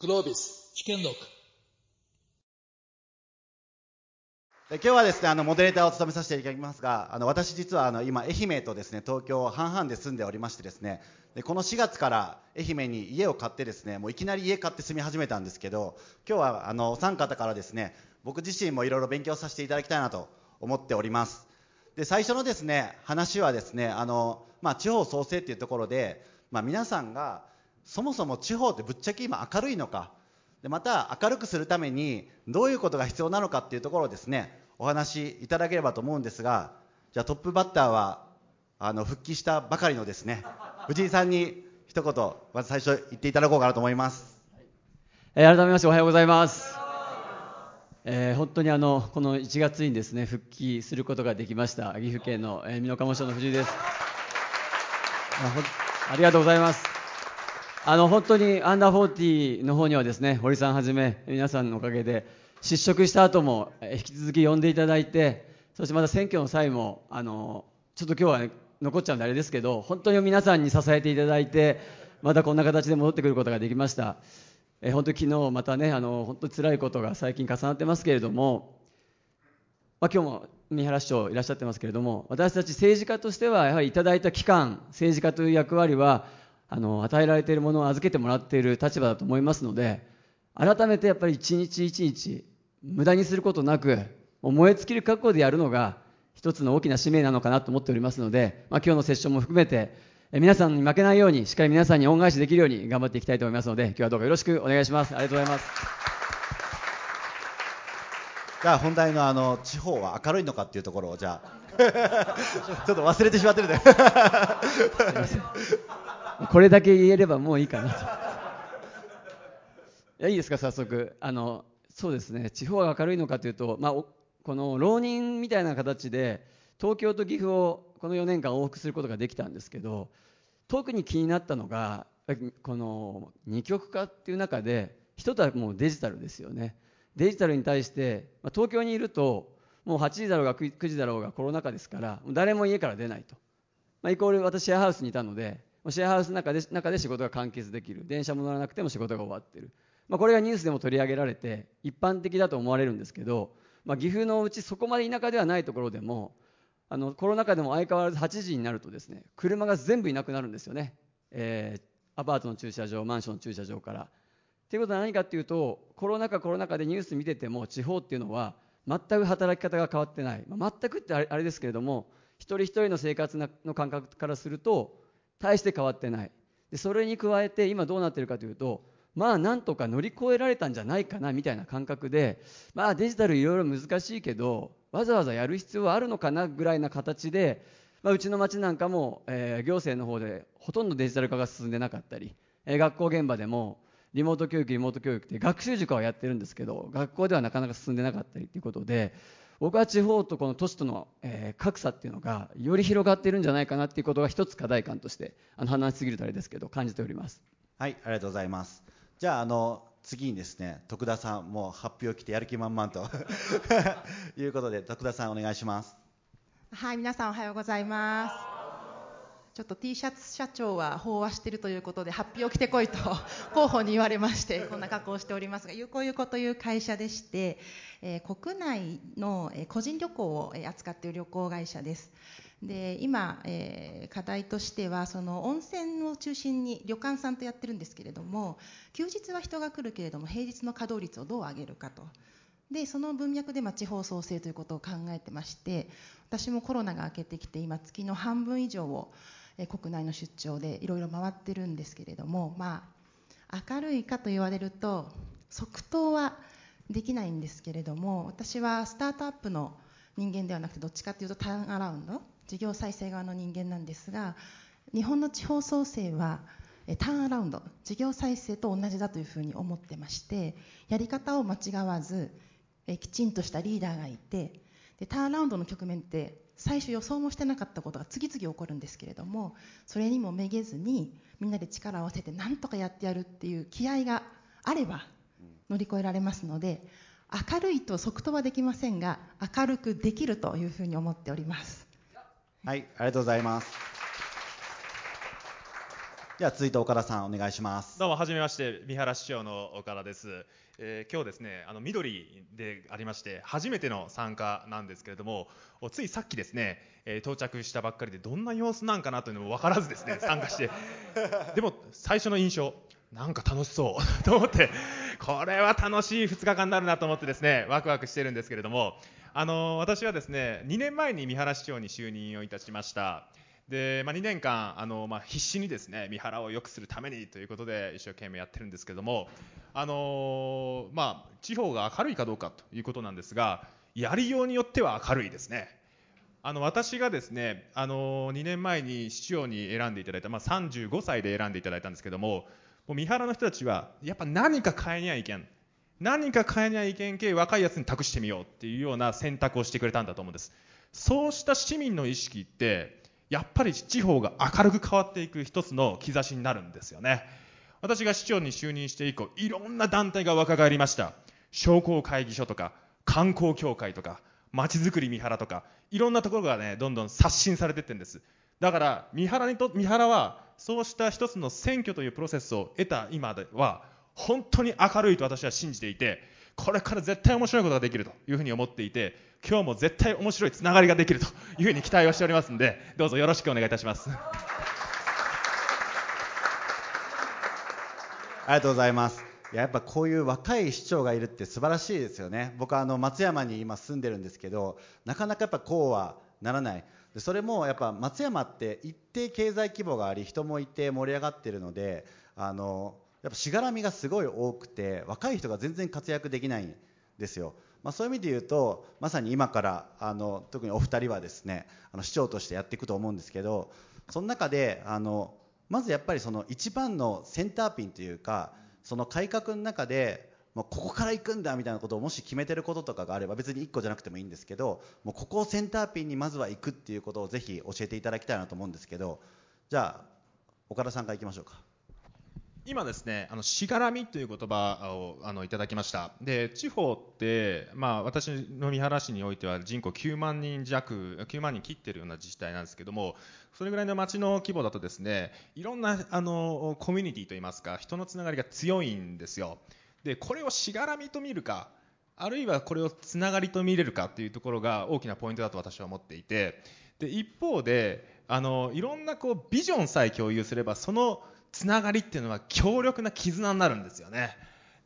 グロービス試験録今日はですねあのモデレーターを務めさせていただきますがあの私実はあの今愛媛とですね東京半々で住んでおりましてですねでこの4月から愛媛に家を買ってですねもういきなり家買って住み始めたんですけど今日はあのお三方からですね僕自身もいろいろ勉強させていただきたいなと思っております。で最初のですね話はですねあの、まあ、地方創生っていうところで、まあ、皆さんがそもそも地方ってぶっちゃけ今明るいのか。でまた明るくするためにどういうことが必要なのかっていうところをですねお話しいただければと思うんですがじゃあトップバッターはあの復帰したばかりのですね藤井さんに一言まず最初言っていただこうかなと思います、えー改めましておはようございます、えー本当にあのこの1月にですね復帰することができました岐阜県の、え美濃加茂町の藤井です。あありがとうございます。あの本当にアンダー40の方にはですね堀さんはじめ皆さんのおかげで失職した後も引き続き呼んでいただいてそしてまた選挙の際もあのちょっと今日は、ね、残っちゃうんであれですけど本当に皆さんに支えていただいてまたこんな形で戻ってくることができました。え本当に昨日またねあの本当に辛いことが最近重なってますけれども、まあ、今日も三原市長いらっしゃってますけれども私たち政治家としてはやはりいただいた期間政治家という役割はあの与えられているものを預けてもらっている立場だと思いますので改めてやっぱり一日一日無駄にすることなく燃え尽きる覚悟でやるのが一つの大きな使命なのかなと思っておりますので、まあ、今日のセッションも含めてえ皆さんに負けないようにしっかり皆さんに恩返しできるように頑張っていきたいと思いますので今日はどうかよろしくお願いします。ありがとうございます。じゃあ本題のあの地方は明るいのかっていうところをじゃあ ちょっと忘れてしまってるんで これだけ言えればもういいかなと。いやいいですか、早速。あのそうですね、地方が明るいのかというと、まあ、この浪人みたいな形で、東京と岐阜をこの4年間往復することができたんですけど、特に気になったのが、この二極化っていう中で、一つはもうデジタルですよね。デジタルに対して、まあ東京にいると、もう8時だろうが 9, 時だろうがコロナ禍ですから、誰も家から出ないと。まあ、イコール私シェアハウスにいたのでシェアハウスの中で中で仕事が完結できる。電車も乗らなくても仕事が終わってる、まあ、これがニュースでも取り上げられて一般的だと思われるんですけど、まあ、岐阜のうちそこまで田舎ではないところでもあのコロナ禍でも相変わらず8時になるとですね車が全部いなくなるんですよね、えーアパートの駐車場マンションの駐車場から。ということは何かっていうとコロナ禍コロナ禍でニュース見てても地方っていうのは全く働き方が変わってない、まあ全くってあれあれですけれども一人一人の生活の感覚からすると大して変わってない。でそれに加えて今どうなってるかというとまあなんとか乗り越えられたんじゃないかなみたいな感覚でまあデジタルいろいろ難しいけどわざわざやる必要はあるのかなぐらいな形で、まあ、うちの町なんかも、えー行政の方でほとんどデジタル化が進んでなかったり、えー学校現場でもリモート教育リモート教育って学習塾はやってるんですけど学校ではなかなか進んでなかったりということで僕は地方とこの都市との、えー格差っていうのがより広がっているんじゃないかなっていうことが一つ課題感としてあの話しすぎるとあれですけど感じております。はいありがとうございます。じゃああの次にですね徳田さんもう発表来てやる気満々と いうことで徳田さんお願いします。はい、皆さんおはようございます。ちょっと T シャツ社長は飽和しているということで発表来てこいと 広報に言われましてこんな格好をしておりますが有効有効という会社でして、え国内の個人旅行を扱っている旅行会社です。で今、え課題としてはその温泉を中心に旅館さんとやってるんですけれども休日は人が来るけれども平日の稼働率をどう上げるかとでその文脈でま地方創生ということを考えてまして私もコロナが明けてきて今月の半分以上をえ国内の出張でいろいろ回ってるんですけれどもまあ明るいかと言われると即答はできないんですけれども私はスタートアップの人間ではなくてどっちかというとターンアラウンド事業再生側の人間なんですが日本の地方創生はターンアラウンド事業再生と同じだというふうに思ってましてやり方を間違わずきちんとしたリーダーがいてでターンアラウンドの局面って最初予想もしてなかったことが次々起こるんですけれどもそれにもめげずにみんなで力を合わせてなんとかやってやるっていう気合があれば乗り越えられますので明るいと即答はできませんが明るくできるというふうに思っております。はいありがとうございます。では続いて岡田さんお願いします。どうもはじめまして三原市長の岡田です、えー今日ですねあの緑でありまして初めての参加なんですけれどもおついさっきですね、えー到着したばっかりでどんな様子なんかなというのも分からずですね 参加して。でも最初の印象なんか楽しそう と思ってこれは楽しい2日間になるなと思ってですねワクワクしてるんですけれどもあの私はですね2年前に三原市長に就任をいたしましたで、まあ、2年間あの、まあ、必死にですね三原を良くするためにということで一生懸命やってるんですけれども、あのまあ、地方が明るいかどうかということなんですがやりようによっては明るいですね。あの私がですね、あの2年前に市長に選んでいただいた、まあ、35歳で選んでいただいたんですけども、もう三原の人たちは、やっぱ何か変えにゃいけん、何か変えにゃいけんけ、若いやつに託してみようっていうような選択をしてくれたんだと思うんです。そうした市民の意識って、やっぱり地方が明るく変わっていく一つの兆しになるんですよね。私が市長に就任して以降、いろんな団体が若返りました。商工会議所とか、観光協会とか、まちづくり三原とか、いろんなところがね、どんどん刷新されていってんです。だから、三原にと、三原は、そうした一つの選挙というプロセスを得た今では、本当に明るいと私は信じていて、これから絶対面白いことができるというふうに思っていて、今日も絶対面白いつながりができるというふうに期待をしておりますので、どうぞよろしくお願いいたします。ありがとうございます。いややっぱこういう若い市長がいるって素晴らしいですよね。僕はあの松山に今住んでるんですけど、なかなかやっぱこうはならない。それもやっぱ松山って一定経済規模があり、人もいて盛り上がってるので、あのやっぱしがらみがすごい多くて、若い人が全然活躍できないんですよ。まあ、そういう意味で言うと、まさに今からあの特にお二人はですね、あの市長としてやっていくと思うんですけど、その中であのまずやっぱりその一番のセンターピンというか、その改革の中で、もうここから行くんだみたいなことをもし決めてることとかがあれば、別に1個じゃなくてもいいんですけど、もうここをセンターピンにまずは行くっていうことをぜひ教えていただきたいなと思うんですけど、じゃあ、岡田さんからいきましょうか。今ですね、あのしがらみという言葉をあのいただきました。で、地方って、まあ私の三原市においては人口9万人弱、9万人切ってるような自治体なんですけども、それぐらいの町の規模だとですね、いろんなあのコミュニティといいますか、人のつながりが強いんですよ。で、これをしがらみと見るか、あるいはこれをつながりと見れるかというところが大きなポイントだと私は思っていて、で一方であのいろんなこうビジョンさえ共有すればそのつながりっていうのは強力な絆になるんですよね。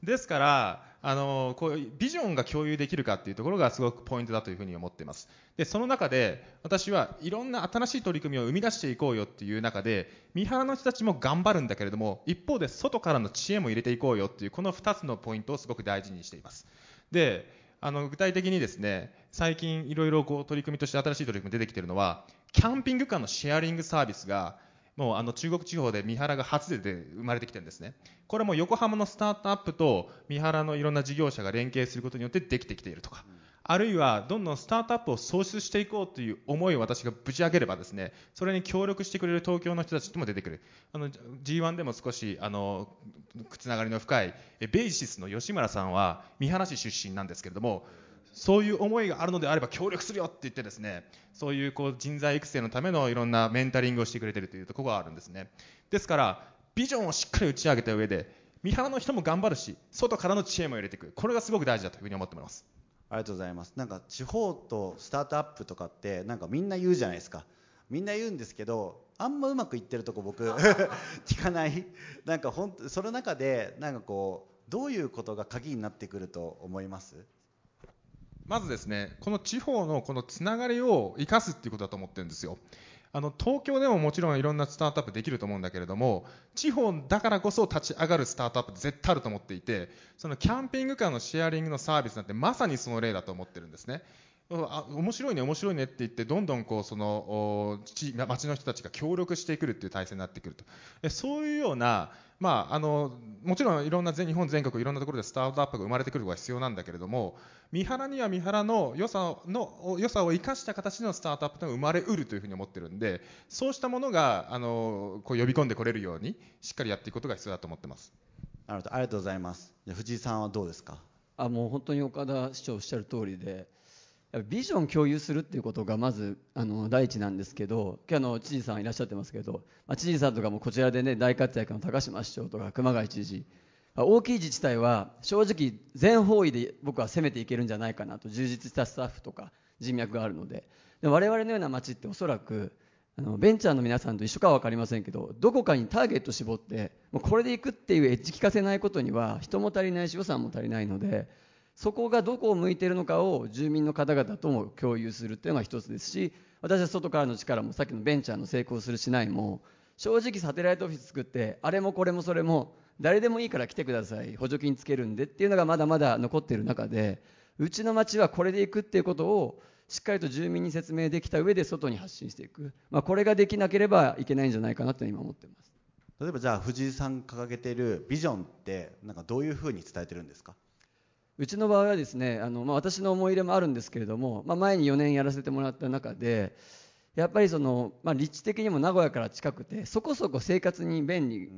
ですからあのこういうビジョンが共有できるかっていうところがすごくポイントだというふうに思っています。でその中で私はいろんな新しい取り組みを生み出していこうよっていう中で三原の人たちも頑張るんだけれども一方で外からの知恵も入れていこうよっていうこの2つのポイントをすごく大事にしています。であの具体的にですね最近いろいろこう取り組みとして新しい取り組み出てきているのはキャンピングカーのシェアリングサービスがもうあの中国地方で三原が初で生まれてきてるんですね。これも横浜のスタートアップと三原のいろんな事業者が連携することによってできてきているとか、あるいはどんどんスタートアップを創出していこうという思いを私がぶち上げればですね、それに協力してくれる東京の人たちとも出てくる。あの G1 でも少しあのつながりの深いベイシスの吉村さんは三原市出身なんですけれども、そういう思いがあるのであれば協力するよって言ってですね、そういうこう人材育成のためのいろんなメンタリングをしてくれているというところがあるんですね。ですから、ビジョンをしっかり打ち上げた上で、三原の人も頑張るし、外からの知恵も入れていく。これがすごく大事だというふうに思っております。ありがとうございます。なんか地方とスタートアップとかってなんかみんな言うじゃないですか。みんな言うんですけど、あんまうまくいってるとこ僕 聞かない。なんか本当その中でなんかこうどういうことが鍵になってくると思います？まずですね、この地方のこのつながりを生かすっていうことだと思ってるんですよ。あの東京でももちろんいろんなスタートアップできると思うんだけれども、地方だからこそ立ち上がるスタートアップ絶対あると思っていて、そのキャンピングカーのシェアリングのサービスなんてまさにその例だと思ってるんですね。あ面白いね、面白いねって言って、どんどんこうその町の人たちが協力してくるっていう体制になってくると。でそういうような、まあ、あのもちろんいろんな全日本全国いろんなところでスタートアップが生まれてくることが必要なんだけれども、三原には三原の良さの良さを生かした形のスタートアップが生まれうるというふうに思ってるんで、そうしたものがあのこう呼び込んでこれるようにしっかりやっていくことが必要だと思ってます。なるほどありがとうございます。藤井さんはどうですか？あもう本当に岡田市長おっしゃる通りでビジョン共有するっていうことがまずあの第一なんですけど今日あの知事さんいらっしゃってますけど、まあ、知事さんとかもこちらでね大活躍の高島市長とか熊谷知事。大きい自治体は正直全方位で僕は攻めていけるんじゃないかなと。充実したスタッフとか人脈があるので。で我々のような町っておそらくあのベンチャーの皆さんと一緒かは分かりませんけどどこかにターゲット絞ってもうこれでいくっていうエッジ聞かせないことには人も足りないし予算も足りないのでそこがどこを向いているのかを住民の方々とも共有するっていうのが一つですし私は外からの力もさっきのベンチャーの成功するしないも正直サテライトオフィス作ってあれもこれもそれも誰でもいいから来てください補助金つけるんでっていうのがまだまだ残っている中でうちの町はこれでいくっていうことをしっかりと住民に説明できた上で外に発信していく、まあ、これができなければいけないんじゃないかなと今思ってます。例えばじゃあ藤井さん掲げているビジョンってなんかどういうふうに伝えてるんですか？うちの場合はですねあの、まあ、私の思い入れもあるんですけれども、まあ、前に4年やらせてもらった中でやっぱりその、まあ、立地的にも名古屋から近くてそこそこ生活に便利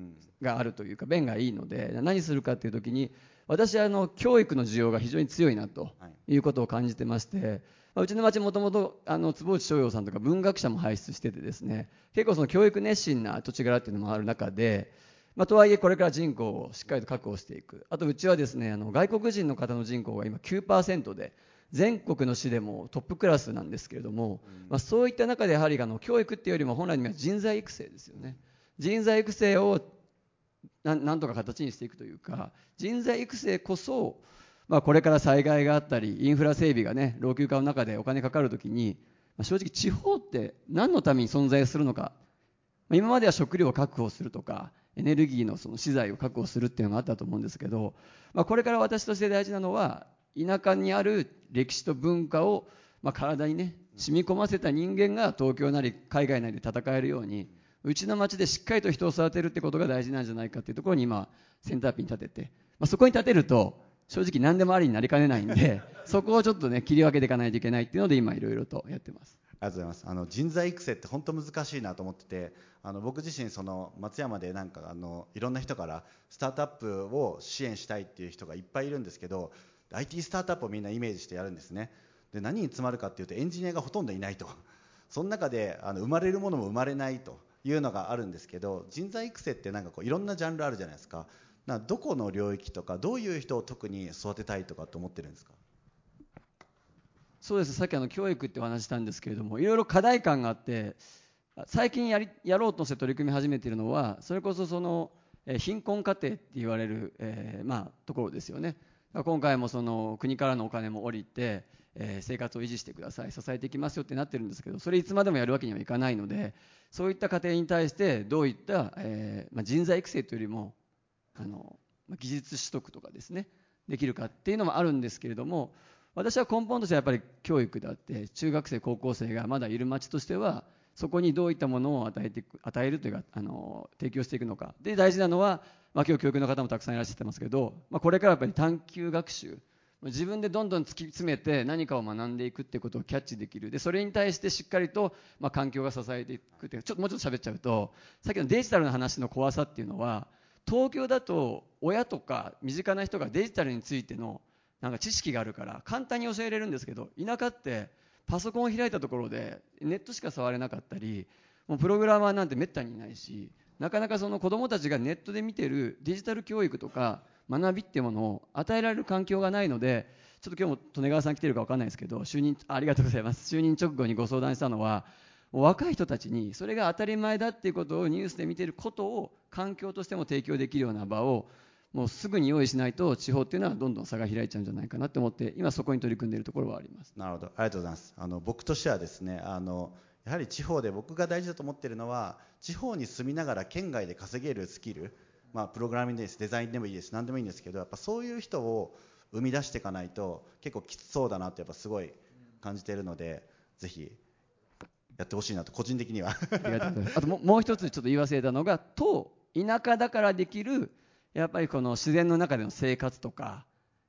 があるというか便がいいので何するかっていう時に私はあの教育の需要が非常に強いなとい。うことを感じてまして、まあ、うちの町もともと坪内翔陽さんとか文学者も輩出しててですね結構その教育熱心な土地柄っていうのもある中で、まあ、とはいえこれから人口をしっかりと確保していく。あとうちはですねあの外国人の方の人口が今9%で全国の市でもトップクラスなんですけれども、まあ、そういった中でやはりあの教育っていうよりも本来には人材育成ですよね。人材育成をなんとか形にしていくというか人材育成こそ、まあ、これから災害があったりインフラ整備がね老朽化の中でお金かかるときに、まあ、正直地方って何のために存在するのか、まあ、今までは食料を確保するとかエネルギーのその資材を確保するっていうのがあったと思うんですけど、まあ、これから私として大事なのは田舎にある歴史と文化を、まあ、体にね染み込ませた人間が東京なり海外なりで戦えるようにうちの町でしっかりと人を育てるってことが大事なんじゃないかっていうところに今センターピン立てて、まあ、そこに立てると正直何でもありになりかねないんで そこをちょっとね切り分けていかないといけないっていうので今いろいろとやってます。ありがとうございます。あの人材育成って本当難しいなと思っててあの僕自身その松山でなんかあのいろんな人からスタートアップを支援したいっていう人がいっぱいいるんですけど IT スタートアップをみんなイメージしてやるんですね。で何に詰まるかっていうとエンジニアがほとんどいないと。その中であの生まれるものも生まれないというのがあるんですけど人材育成ってなんかこういろんなジャンルあるじゃないですかなどこの領域とかどういう人を特に育てたいとかと思ってるんですか？そうです。さっきあの教育ってお話したんですけれどもいろいろ課題感があって最近やりやろうとして取り組み始めているのはそれこそその、え貧困家庭って言われる、えー、まあ、ところですよね。今回もその国からのお金も下りて、えー、生活を維持してください支えていきますよってなってるんですけどそれいつまでもやるわけにはいかないのでそういった家庭に対してどういった、えー、まあ、人材育成というよりもあの技術取得とかですねできるかっていうのもあるんですけれども私は根本としてはやっぱり教育であって中学生高校生がまだいる町としてはそこにどういったものを与えていく与えるというかあの提供していくのか。で大事なのは、まあ、今日教育の方もたくさんいらっしゃってますけど、まあ、これからやっぱり探究学習。自分でどんどん突き詰めて何かを学んでいくってことをキャッチできる。でそれに対してしっかりと、まあ、環境が支えていくっていうちょっともうちょっと喋っちゃうとさっきのデジタルの話の怖さっていうのは東京だと親とか身近な人がデジタルについてのなんか知識があるから簡単に教えれるんですけど田舎ってパソコンを開いたところでネットしか触れなかったりもうプログラマーなんてめったにいないしなかなかその子どもたちがネットで見てるデジタル教育とか学びっていうものを与えられる環境がないのでちょっと今日も利根川さん来てるか分かんないですけど就任ありがとうございます。就任直後にご相談したのは若い人たちにそれが当たり前だっていうことをニュースで見てることを環境としても提供できるような場をもうすぐに用意しないと地方っていうのはどんどん差が開いちゃうんじゃないかなと思って今そこに取り組んでいるところはあります。なるほど。ありがとうございます。あの僕としてはですねあのやはり地方で僕が大事だと思っているのは地方に住みながら県外で稼げるスキル、まあ、プログラミングですデザインでもいいです何でもいいんですけどやっぱそういう人を生み出していかないと結構きつそうだなってやっぱすごい感じているのでぜひやってほしいなと個人的には。あともう一つちょっと言い忘れたのがと田舎だからできるやっぱりこの自然の中での生活とか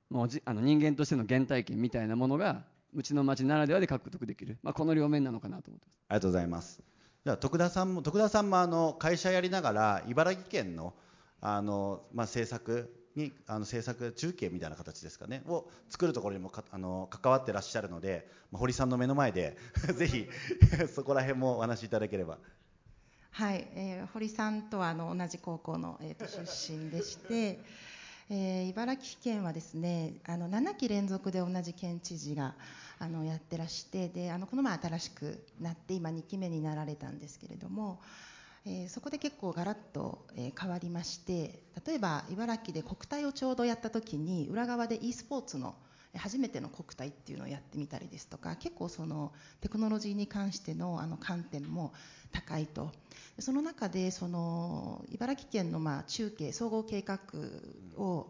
もうじあの人間としての原体験みたいなものがうちの町ならではで獲得できる、まあ、この両面なのかなと思ってます。ありがとうございます。じゃあ徳田さんも徳田さんもあの会社やりながら茨城県のあの、まあ、政策にあの制作中継みたいな形ですかねを作るところにもかあの関わってらっしゃるので、まあ、堀さんの目の前で ぜひ そこら辺もお話しいただければ。はい、えー、堀さんとはあの同じ高校の、えー、と出身でして、えー、茨城県はですねあの7期連続で同じ県知事があのやってらしてであのこの前新しくなって今2期目になられたんですけれども、えー、そこで結構ガラッと、え、変わりまして例えば茨城で国体をちょうどやった時に裏側で e スポーツの初めての国体っていうのをやってみたりですとか結構そのテクノロジーに関してのあの観点も高いと。その中でその茨城県のまあ中継総合計画を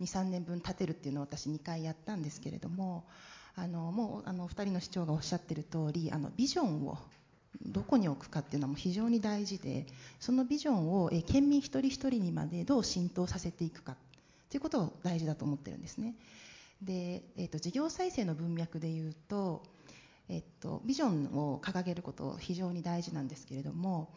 23年分立てるっていうのを私2回やったんですけれどもあのもうあの2人の市長がおっしゃってる通りありビジョンをどこに置くかっていうのも非常に大事でそのビジョンをえ県民一人一人にまでどう浸透させていくかということを大事だと思ってるんですね。で、えーと、事業再生の文脈でいうと,、えーと、ビジョンを掲げること非常に大事なんですけれども、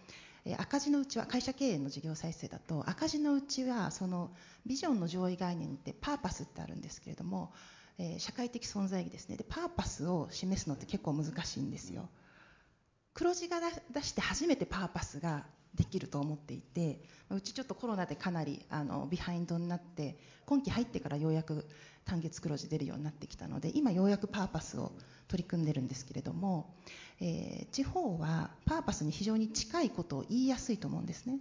赤字のうちは会社経営の事業再生だと赤字のうちはそのビジョンの上位概念ってパーパスってあるんですけれども、えー、社会的存在意義ですねでパーパスを示すのって結構難しいんですよ黒字が出して初めてパーパスができると思っていてうちちょっとコロナでかなりあのビハインドになって今期入ってからようやく単月黒字出るようになってきたので今ようやくパーパスを取り組んでるんですけれども、えー、地方はパーパスに非常に近いことを言いやすいと思うんですね。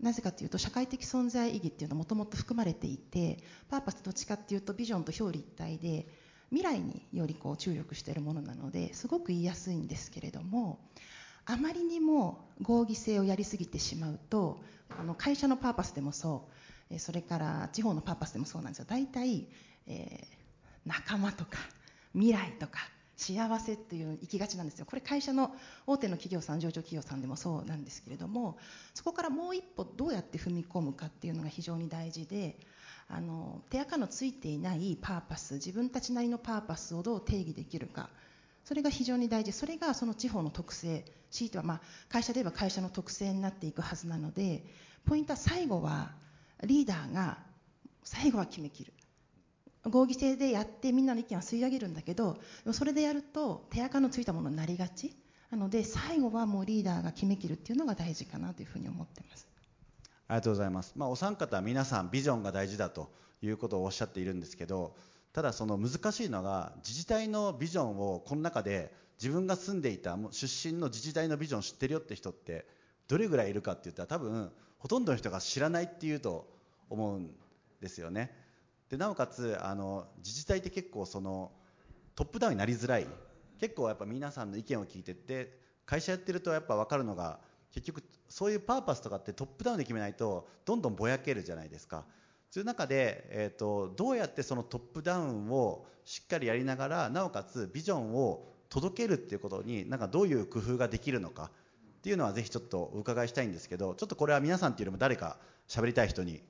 なぜかというと社会的存在意義っていうのはもともと含まれていてパーパスどっちかっていうとビジョンと表裏一体で未来によりこう注力しているものなのですごく言いやすいんですけれどもあまりにも合議制をやりすぎてしまうとあの会社のパーパスでもそうそれから地方のパーパスでもそうなんですよ。大体、えー、仲間とか未来とか幸せっていう行きがちなんですよ。これ会社の大手の企業さん上場企業さんでもそうなんですけれどもそこからもう一歩どうやって踏み込むかっていうのが非常に大事であの手垢のついていないパーパス自分たちなりのパーパスをどう定義できるか。それが非常に大事。それがその地方の特性。強いてはまあ会社で言えば会社の特性になっていくはずなのでポイントは最後はリーダーが最後は決めきる。合議制でやってみんなの意見は吸い上げるんだけどそれでやると手垢のついたものになりがち。なので最後はもうリーダーが決めきるっていうのが大事かなというふうに思ってます。ありがとうございます、まあ、お三方は皆さんビジョンが大事だということをおっしゃっているんですけどただその難しいのが自治体のビジョンをこの中で自分が住んでいた出身の自治体のビジョンを知ってるよって人ってどれぐらいいるかって言ったら多分ほとんどの人が知らないっていうと思うんですよね。でなおかつあの自治体って結構そのトップダウンになりづらい。結構やっぱ皆さんの意見を聞いてって会社やってるとやっぱ分かるのが結局そういうパーパスとかってトップダウンで決めないとどんどんぼやけるじゃないですか。そういう中で、えーと、どうやってそのトップダウンをしっかりやりながらなおかつビジョンを届けるっていうことになんかどういう工夫ができるのか。っていうのはぜひちょっとお伺いしたいんですけどちょっとこれは皆さんっていうよりも誰か喋りたい人に。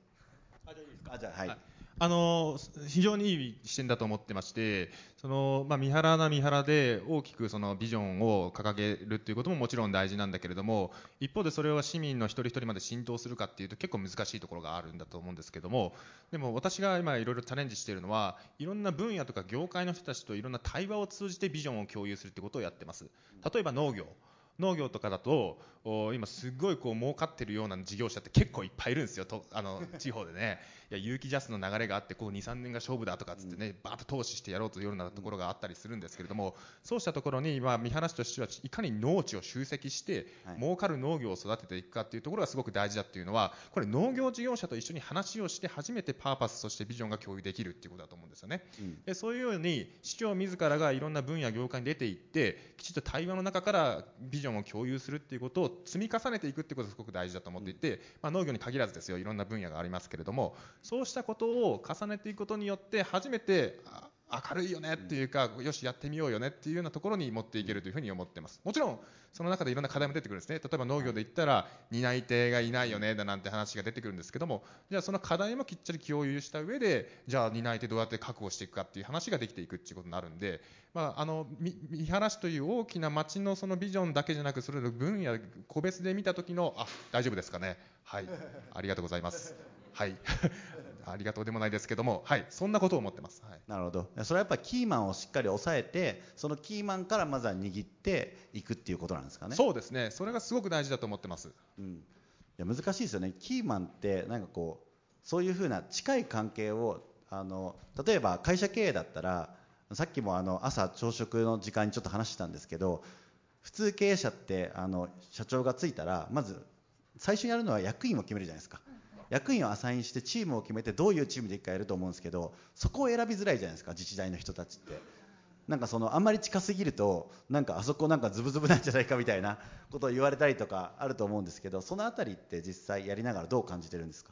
あじゃあはい、はいあの非常にいい視点だと思ってましてその、まあ、三原な三原で大きくそのビジョンを掲げるということももちろん大事なんだけれども一方でそれを市民の一人一人まで浸透するかっていうと結構難しいところがあるんだと思うんですけどもでも私が今いろいろチャレンジしているのはいろんな分野とか業界の人たちといろんな対話を通じてビジョンを共有するってことをやってます。例えば農業。農業とかだと今すごいこう儲かってるような事業者って結構いっぱいいるんですよとあの地方でね。いや有機ジャスの流れがあってこう23年が勝負だとかっつってねバーッと投資してやろうというようなところがあったりするんですけれどもそうしたところに今見晴らしとしてはいかに農地を集積して儲かる農業を育てていくかっていうところがすごく大事だっていうのはこれ農業事業者と一緒に話をして初めてパーパスそしてビジョンが共有できるっていうことだと思うんですよね。でそういうように市長自らがいろんな分野業界に出ていってきちっと対話の中からビジョンを共有するっていうことを積み重ねていくっていうことがすごく大事だと思っていて、まあ、農業に限らずですよいろんな分野がありますけれどもそうしたことを重ねていくことによって初めて明るいよねっていうか、よしやってみようよねっていうようなところに持っていけるというふうに思ってます。もちろんその中でいろんな課題も出てくるんですね。例えば農業で言ったら担い手がいないよねだなんて話が出てくるんですけどもじゃあその課題もきっちり共有した上でじゃあ担い手どうやって確保していくかっていう話ができていくっていうことになるんで、まあ、あの三原市という大きな町のそのビジョンだけじゃなくそれぞれ分野個別で見た時のあ大丈夫ですかね。はい。ありがとうございますはい。ありがとうでもないですけども、はい、そんなことを思ってます。はい、なるほど。それはやっぱりキーマンをしっかり抑えてそのキーマンからまずは握っていくっていうことなんですかね。そうですね、それがすごく大事だと思ってます。うん、いや難しいですよね、キーマンってなんかこうそういうふうな近い関係をあの例えば会社経営だったらさっきもあの朝朝食の時間にちょっと話してたんですけど普通経営者ってあの社長がついたらまず最初にやるのは役員を決めるじゃないですか役員をアサインしてチームを決めてどういうチームでいくかやると思うんですけどそこを選びづらいじゃないですか自治体の人たちって。なんかそのあんまり近すぎるとなんかあそこなんかズブズブなんじゃないかみたいなことを言われたりとかあると思うんですけどそのあたりって実際やりながらどう感じてるんですか？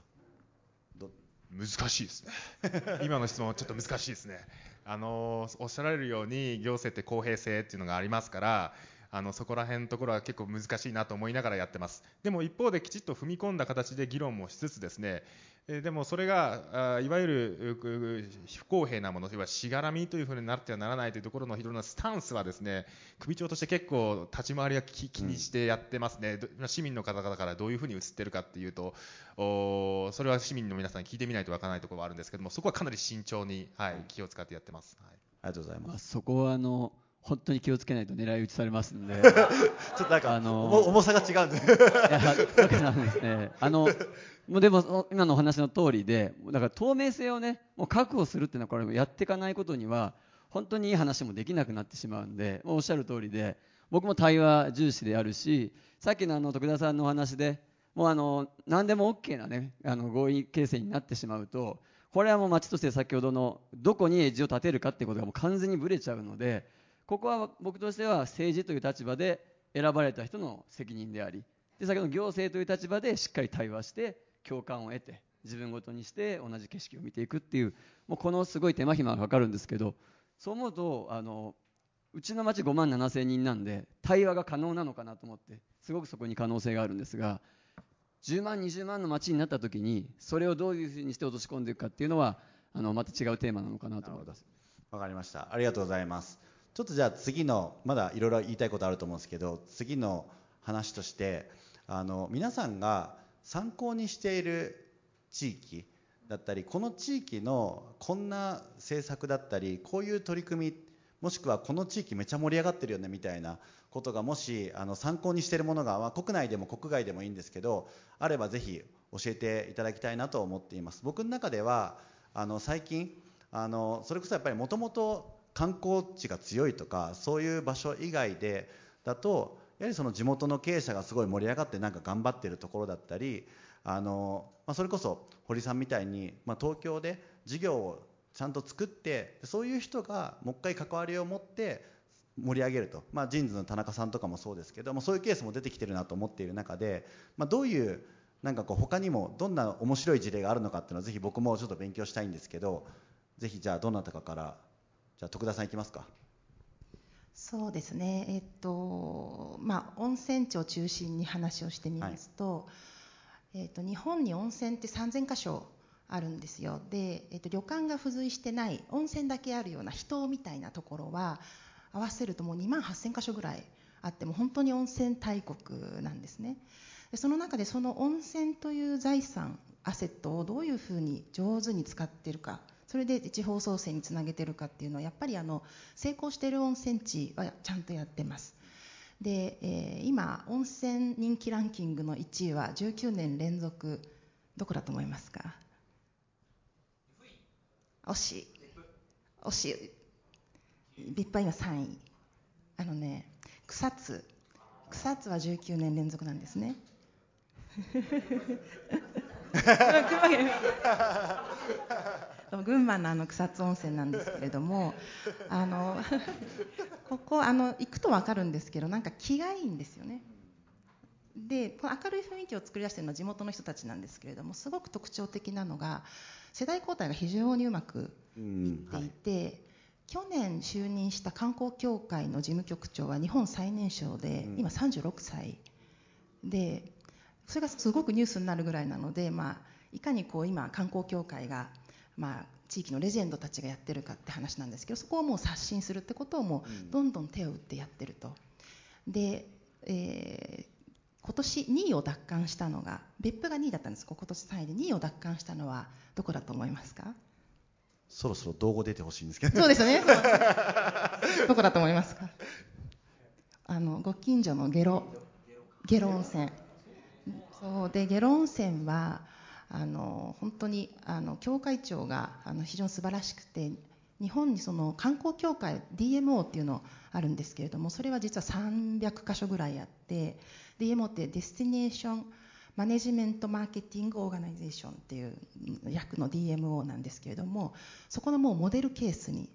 ど難しいですね。今の質問はちょっと難しいですね。あのおっしゃられるように行政って公平性っていうのがありますから。あのそこら辺のところは結構難しいなと思いながらやってます。でも一方できちっと踏み込んだ形で議論もしつつですね、えーでもそれがあいわゆるうう不公平なもの、いわゆるしがらみというふうになってはならないというところのいろんなスタンスはですね、首長として結構立ち回りは気気にしてやってますね、ど市民の方々からどういうふうに映ってるかっていうと、おそれは市民の皆さんに聞いてみないとわからないところはあるんですけども、そこはかなり慎重に、はい、気を使ってやってます。はい。ありがとうございまあ、ますそこはあの本当に気をつけないと狙い撃ちされますんで。ちょっとなんか、あのー重重さが違うんでだからですね、あのもうでもそ今のお話の通りで、だから透明性をね、もう確保するっていうのはこれやっていかないことには本当にいい話もできなくなってしまうんで、もうおっしゃる通りで、僕も対話重視であるし、さっきのあの徳田さんのお話で、もうあの何でも OK なね、あの合意形成になってしまうと、これはもう町として先ほどのどこにエッジを立てるかっていうことがもう完全にぶれちゃうので、ここは僕としては政治という立場で選ばれた人の責任であり、で先ほどの行政という立場でしっかり対話して共感を得て自分ごとにして同じ景色を見ていくっていうもうこのすごい手間暇がかかるんですけどそう思うとあのうちの町5万7千人なんで対話が可能なのかなと思ってすごくそこに可能性があるんですが10万20万の町になった時にそれをどういうふうにして落とし込んでいくかっていうのはあのまた違うテーマなのかなと思います。わかりました。ありがとうございます。ちょっとじゃあ次のまだいろいろ言いたいことあると思うんですけど次の話としてあの皆さんが参考にしている地域だったりこの地域のこんな政策だったりこういう取り組みもしくはこの地域めちゃ盛り上がってるよねみたいなことがもしあの参考にしているものが、まあ、国内でも国外でもいいんですけどあればぜひ教えていただきたいなと思っています。僕の中ではあの最近あのそれこそやっぱりもともと観光地が強いとかそういう場所以外でだとやはりその地元の経営者がすごい盛り上がってなんか頑張ってるところだったりあの、まあ、それこそ堀さんみたいに、まあ、東京で事業をちゃんと作ってそういう人がもう一回関わりを持って盛り上げると、まあ、ジーンズの田中さんとかもそうですけどもそういうケースも出てきてるなと思っている中で、まあ、どういうなんかこう他にもどんな面白い事例があるのかっていうのをぜひ僕もちょっと勉強したいんですけどぜひじゃあどなたかからじゃあ徳田さんいきますか。そうですね、えっとまあ、温泉地を中心に話をしてみますと,、えっと日本に温泉って3000箇所あるんですよ。で、えっと旅館が付随してない温泉だけあるような秘みたいなところは合わせるともう2万8000箇所ぐらいあっても本当に温泉大国なんですね。でその中でその温泉という財産アセットをどういうふうに上手に使っているかそれで地方創生につなげてるかっていうのはやっぱりあの成功している温泉地はちゃんとやってます。で、えー今温泉人気ランキングの1位は19年連続どこだと思いますか？惜しい。惜しい。ビップは今3位。あのね草津。草津は19年連続なんですね 群馬のあの草津温泉なんですけれどもあの ここあの行くと分かるんですけどなんか気がいいんですよね。でこの明るい雰囲気を作り出しているのは地元の人たちなんですけれどもすごく特徴的なのが世代交代が非常にうまくういんっていて、去年就任した観光協会の事務局長は日本最年少で、うん。今36歳でそれがすごくニュースになるぐらいなので、まあ、いかにこう今観光協会が、まあ、地域のレジェンドたちがやってるかって話なんですけどそこをもう刷新するってことをもうどんどん手を打ってやってると。で、えー今年2位を奪還したのが別府が2位だったんです。今年3位で。2位を奪還したのはどこだと思いますか？そろそろ動画出てほしいんですけどそうですよね。どこだと思いますか？あのご近所のゲロゲロ温泉。そうでゲロ温泉はあの本当にあの教会長があの非常に素晴らしくて日本にその観光協会 DMO っていうのあるんですけれどもそれは実は300箇所ぐらいあって DMO ってデスティネーションマネジメントマーケティングオーガナイゼーションっていう役の DMO なんですけれどもそこのもうモデルケースに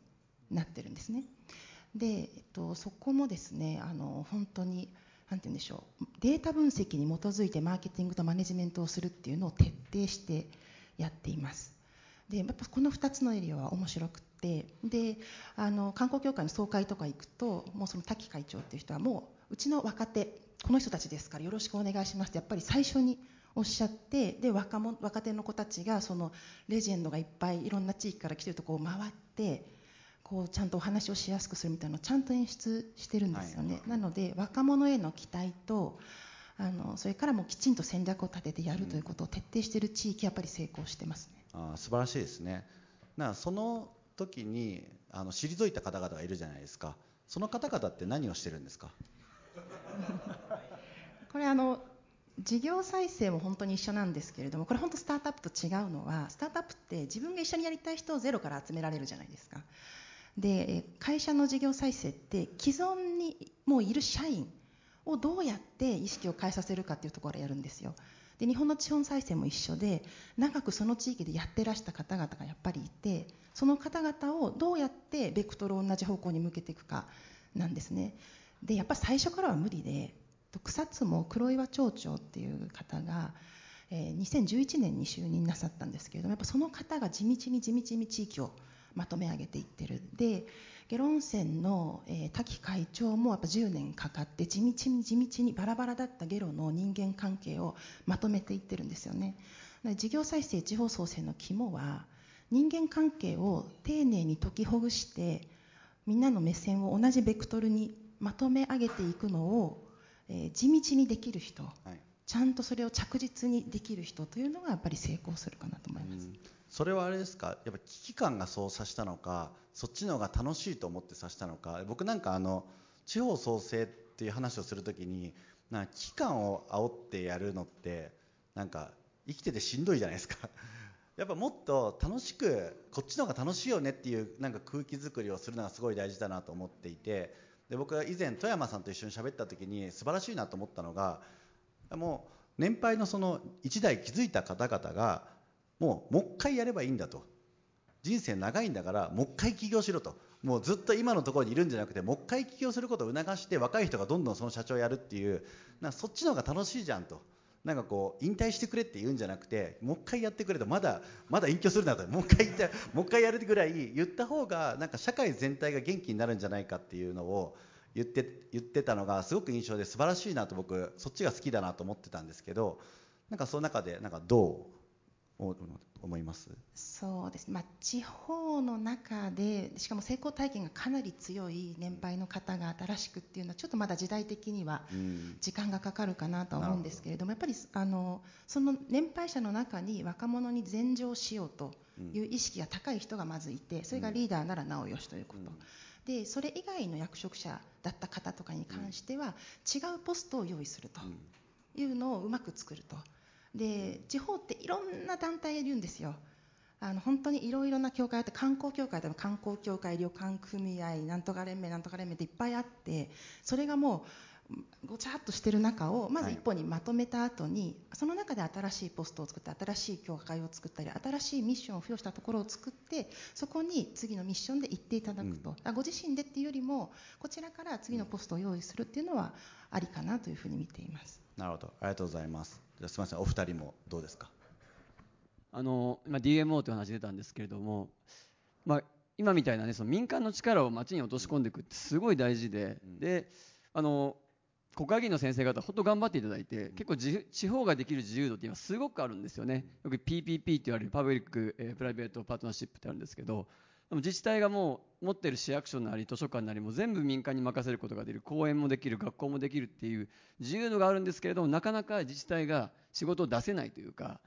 なってるんですね。で、えっと、そこもですねあの本当に何て言うんでしょう。データ分析に基づいてマーケティングとマネジメントをするっていうのを徹底してやっています。でやっぱこの2つのエリアは面白くって。であの観光協会の総会とか行くともうその滝会長っていう人はもううちの若手この人たちですからよろしくお願いしますってやっぱり最初におっしゃってで若者若手の子たちがそのレジェンドがいっぱいいろんな地域から来てるとこを回ってこうちゃんとお話をしやすくするみたいなのをちゃんと演出してるんですよね、はい、なので若者への期待とあのそれからもきちんと戦略を立ててやるということを徹底している地域やっぱり成功してますね。あ素晴らしいですね。なその時にあの退いた方々がいるじゃないですか。その方々って何をしてるんですか？これあの事業再生も本当に一緒なんですけれどもこれ本当スタートアップと違うのはスタートアップって自分が一緒にやりたい人をゼロから集められるじゃないですかで会社の事業再生って既存にもういる社員をどうやって意識を変えさせるかっていうところをやるんですよ。で日本の地方再生も一緒で長くその地域でやってらした方々がやっぱりいてその方々をどうやってベクトルを同じ方向に向けていくかなんですね。でやっぱ最初からは無理で草津も黒岩町長っていう方が、えー、2011年に就任なさったんですけれどもやっぱその方が地道に地道に地域をまとめ上げていってる。で下呂温泉の、えー、滝会長もやっぱ10年かかって地道に地道にバラバラだったゲロの人間関係をまとめていってるんですよね。事業再生地方創生の肝は人間関係を丁寧に解きほぐしてみんなの目線を同じベクトルにまとめ上げていくのを、えー、地道にできる人、はい、ちゃんとそれを着実にできる人というのがやっぱり成功するかなと思います。それはあれですか？やっぱ危機感がそうさしたのか？そっちの方が楽しいと思ってさしたのか？僕なんかあの地方創生っていう話をするときになんか危機感を煽ってやるのってなんか生きててしんどいじゃないですか。やっぱもっと楽しくこっちの方が楽しいよねっていうなんか空気作りをするのがすごい大事だなと思っていてで僕は以前富山さんと一緒に喋った時に素晴らしいなと思ったのがもう年配のその1代築いた方々がもうもう一回やればいいんだと。人生長いんだからもう一回起業しろと。もうずっと今のところにいるんじゃなくてもう一回起業することを促して若い人がどんどんその社長をやるっていうなんかそっちの方が楽しいじゃんと。なんかこう引退してくれって言うんじゃなくてもう一回やってくれと。まだまだ隠居するなと。もう一回言ってもう一回やるぐらい言った方がなんか社会全体が元気になるんじゃないかっていうのを言って言ってたのがすごく印象で素晴らしいなと僕そっちが好きだなと思ってたんですけどなんかその中でなんかどう？思います？そうです、まあ、地方の中でしかも成功体験がかなり強い年配の方が新しくっていうのはちょっとまだ時代的には時間がかかるかなとは思うんですけれども、やっぱりあのその年配者の中に若者に禅乗しようという意識が高い人がまずいてそれがリーダーならなおよしということ。でそれ以外の役職者だった方とかに関しては、違うポストを用意するというのをうまく作ると。で地方っていろんな団体いるんですよ。あの本当にいろいろな協会あって観光協会でも観光協会旅館組合なんとか連盟なんとか連盟っていっぱいあってそれがもうごちゃっとしてる中をまず一本にまとめた後に、はい、その中で新しいポストを作って新しい協会を作ったり新しいミッションを付与したところを作ってそこに次のミッションで行っていただくと、うん、ご自身でっていうよりもこちらから次のポストを用意するっていうのはありかなというふうに見ています。なるほど。ありがとうございます。じゃすみません。お二人もどうですか？あの今 DMO という話出たんですけれども、まあ、今みたいなねその民間の力を街に落とし込んでいくってすごい大事で、うん、であの国会議員の先生方本当頑張っていただいて、結構地方ができる自由度っていうのはすごくあるんですよね。よく PPP って言われるパブリック、えー、プライベートパートナーシップってあるんですけどでも自治体がもう持ってる市役所なり図書館なりも全部民間に任せることができる公園もできる学校もできるっていう自由度があるんですけれどもなかなか自治体が仕事を出せないというか、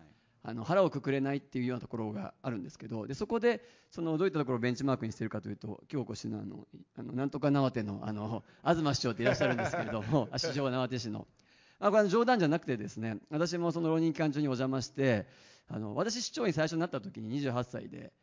あの腹をくくれないっていうようなところがあるんですけどでそこでそのどういったところをベンチマークにしているかというと今日お越しのあのあのなんとか縄手のあの東市長っていらっしゃるんですけれども市長縄手市の。あこれ冗談じゃなくてですね私もその浪人期間中にお邪魔してあの私市長に最初になった時に28歳で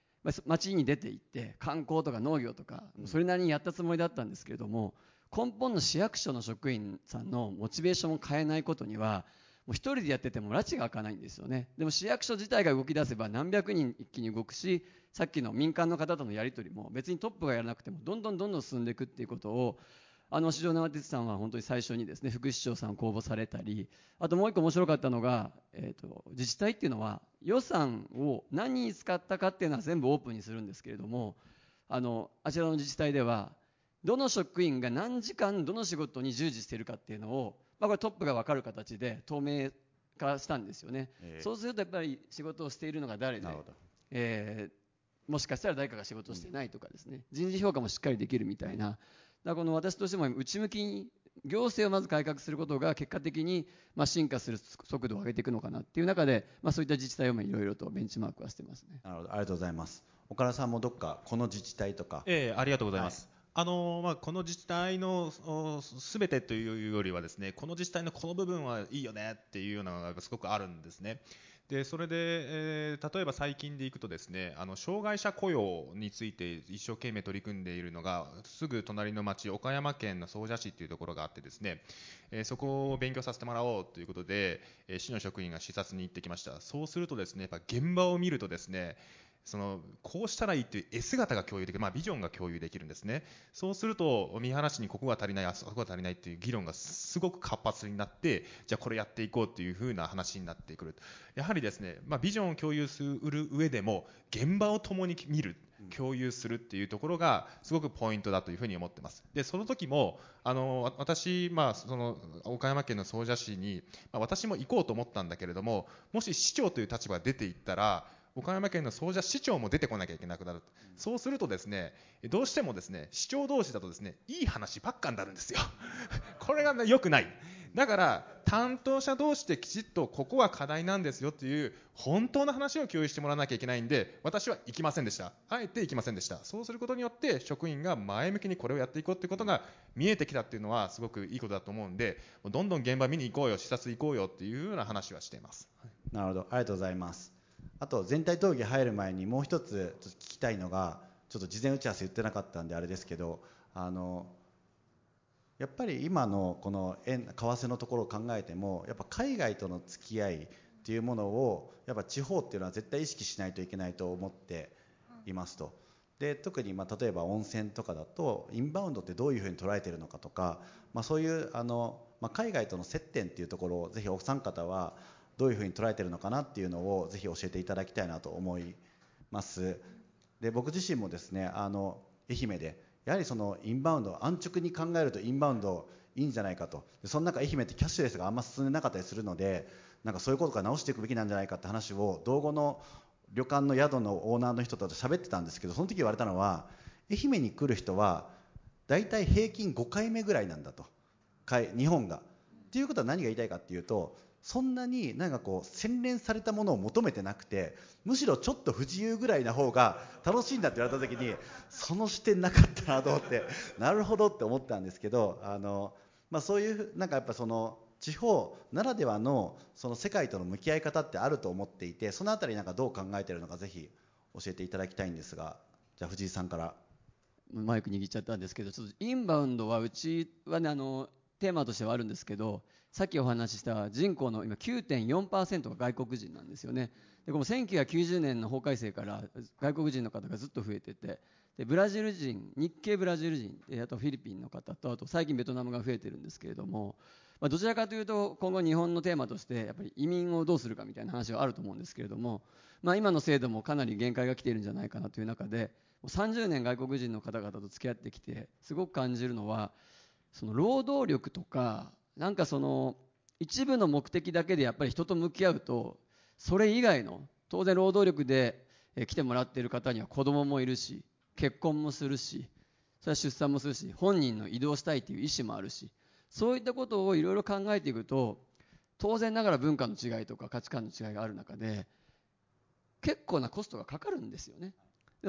町に出て行って観光とか農業とかそれなりにやったつもりだったんですけれども根本の市役所の職員さんのモチベーションを変えないことにはもう一人でやってても拉致が開かないんですよね。でも市役所自体が動き出せば何百人一気に動くしさっきの民間の方とのやり取りも別にトップがやらなくてもどんどんどんどん進んでいくっていうことをあの市場縄鉄さんは本当に最初にですね副市長さんを公募されたりあともう一個面白かったのが、えーと、自治体っていうのは予算を何に使ったかっていうのは全部オープンにするんですけれどもあのあちらの自治体ではどの職員が何時間どの仕事に従事しているかっていうのを、まあ、これトップが分かる形で透明化したんですよね、えー、そうするとやっぱり仕事をしているのが誰で、えー、もしかしたら誰かが仕事をしてないとかですね、人事評価もしっかりできるみたいなだこの私としても内向きに行政をまず改革することが結果的にまあ進化する速度を上げていくのかなっていう中で、まあ、そういった自治体をいろいろとベンチマークはしてますね。なるほど。ありがとうございます。岡田さんもどっかこの自治体とか。ええありがとうございます、はい。あのまあ、この自治体のすべてというよりはですねこの自治体のこの部分はいいよねっていうようなのがすごくあるんですね。でそれで、えー、例えば最近でいくとですねあの障害者雇用について一生懸命取り組んでいるのがすぐ隣の町岡山県の総社市というところがあってですね、えー、そこを勉強させてもらおうということで、えー、市の職員が視察に行ってきました。そうするとですねやっぱ現場を見るとですねそのこうしたらいいという絵姿が共有できる、まあ、ビジョンが共有できるんですねそうすると見晴らしにここが足りないあそこが足りないという議論がすごく活発になってじゃあこれやっていこうというふうな話になってくるやはりですね、まあ、ビジョンを共有する上でも現場を共に見る共有するっていうところがすごくポイントだというふうに思ってます。で、その時も、あの、私、まあ、その、岡山県の総社市に、まあ、私も行こうと思ったんだけれども、もし市長という立場が出ていったら、岡山県の総社市長も出てこなきゃいけなくなる、うん、そうするとですねどうしてもですね市長同士だとですねいい話ばっかになるんですよ。これが、ね、よくない。だから担当者同士できちっとここは課題なんですよっていう本当の話を共有してもらわなきゃいけないんで私は行きませんでした。あえて行きませんでした。そうすることによって職員が前向きにこれをやっていこうっていうことが見えてきたっていうのはすごくいいことだと思うんでどんどん現場見に行こうよ視察行こうよっていうような話はしています、なるほど。ありがとうございます。あと全体討議入る前にもう一つちょっと聞きたいのがちょっと事前打ち合わせ言ってなかったんであれですけどあのやっぱり今のこの円為替のところを考えてもやっぱ海外との付き合いっていうものをやっぱ地方っていうのは絶対意識しないといけないと思っていますと。で特にまあ例えば温泉とかだとインバウンドってどういうふうに捉えてるのかとか、まあ、そういうあの、まあ、海外との接点っていうところをぜひお三方はどういうふうに捉えてるのかなっていうのをぜひ教えていただきたいなと思います。で僕自身もですねあの愛媛でやはりそのインバウンド安直に考えるとインバウンドいいんじゃないかと。その中愛媛ってキャッシュレスがあんま進んでなかったりするのでなんかそういうことから直していくべきなんじゃないかって話を道後の旅館の宿のオーナーの人と喋ってたんですけどその時言われたのは愛媛に来る人は大体平均5回目ぐらいなんだと。日本が。っていうことは何が言いたいかっていうとそんなになんかこう洗練されたものを求めてなくてむしろちょっと不自由ぐらいな方が楽しいんだって言われた時にその視点なかったなと思ってなるほどって思ったんですけどあの、まあ、そういうなんかやっぱその地方ならではのその世界との向き合い方ってあると思っていてその辺りなんかどう考えてるのかぜひ教えていただきたいんですがじゃあ藤井さんから。マイク握っちゃったんですけどちょっとインバウンドはうちはねあのテーマとしてはあるんですけどさっきお話しした人口の今9.4%が外国人なんですよね。でこの1990年の法改正から外国人の方がずっと増えててでブラジル人日系ブラジル人あとフィリピンの方とあと最近ベトナムが増えてるんですけれども、まあ、どちらかというと今後日本のテーマとしてやっぱり移民をどうするかみたいな話はあると思うんですけれども、まあ、今の制度もかなり限界が来ているんじゃないかなという中で30年外国人の方々と付き合ってきてすごく感じるのはその労働力とかなんかその一部の目的だけでやっぱり人と向き合うとそれ以外の当然労働力で来てもらっている方には子供もいるし結婚もするしそれは出産もするし本人の移動したいという意思もあるしそういったことをいろいろ考えていくと当然ながら文化の違いとか価値観の違いがある中で結構なコストがかかるんですよね。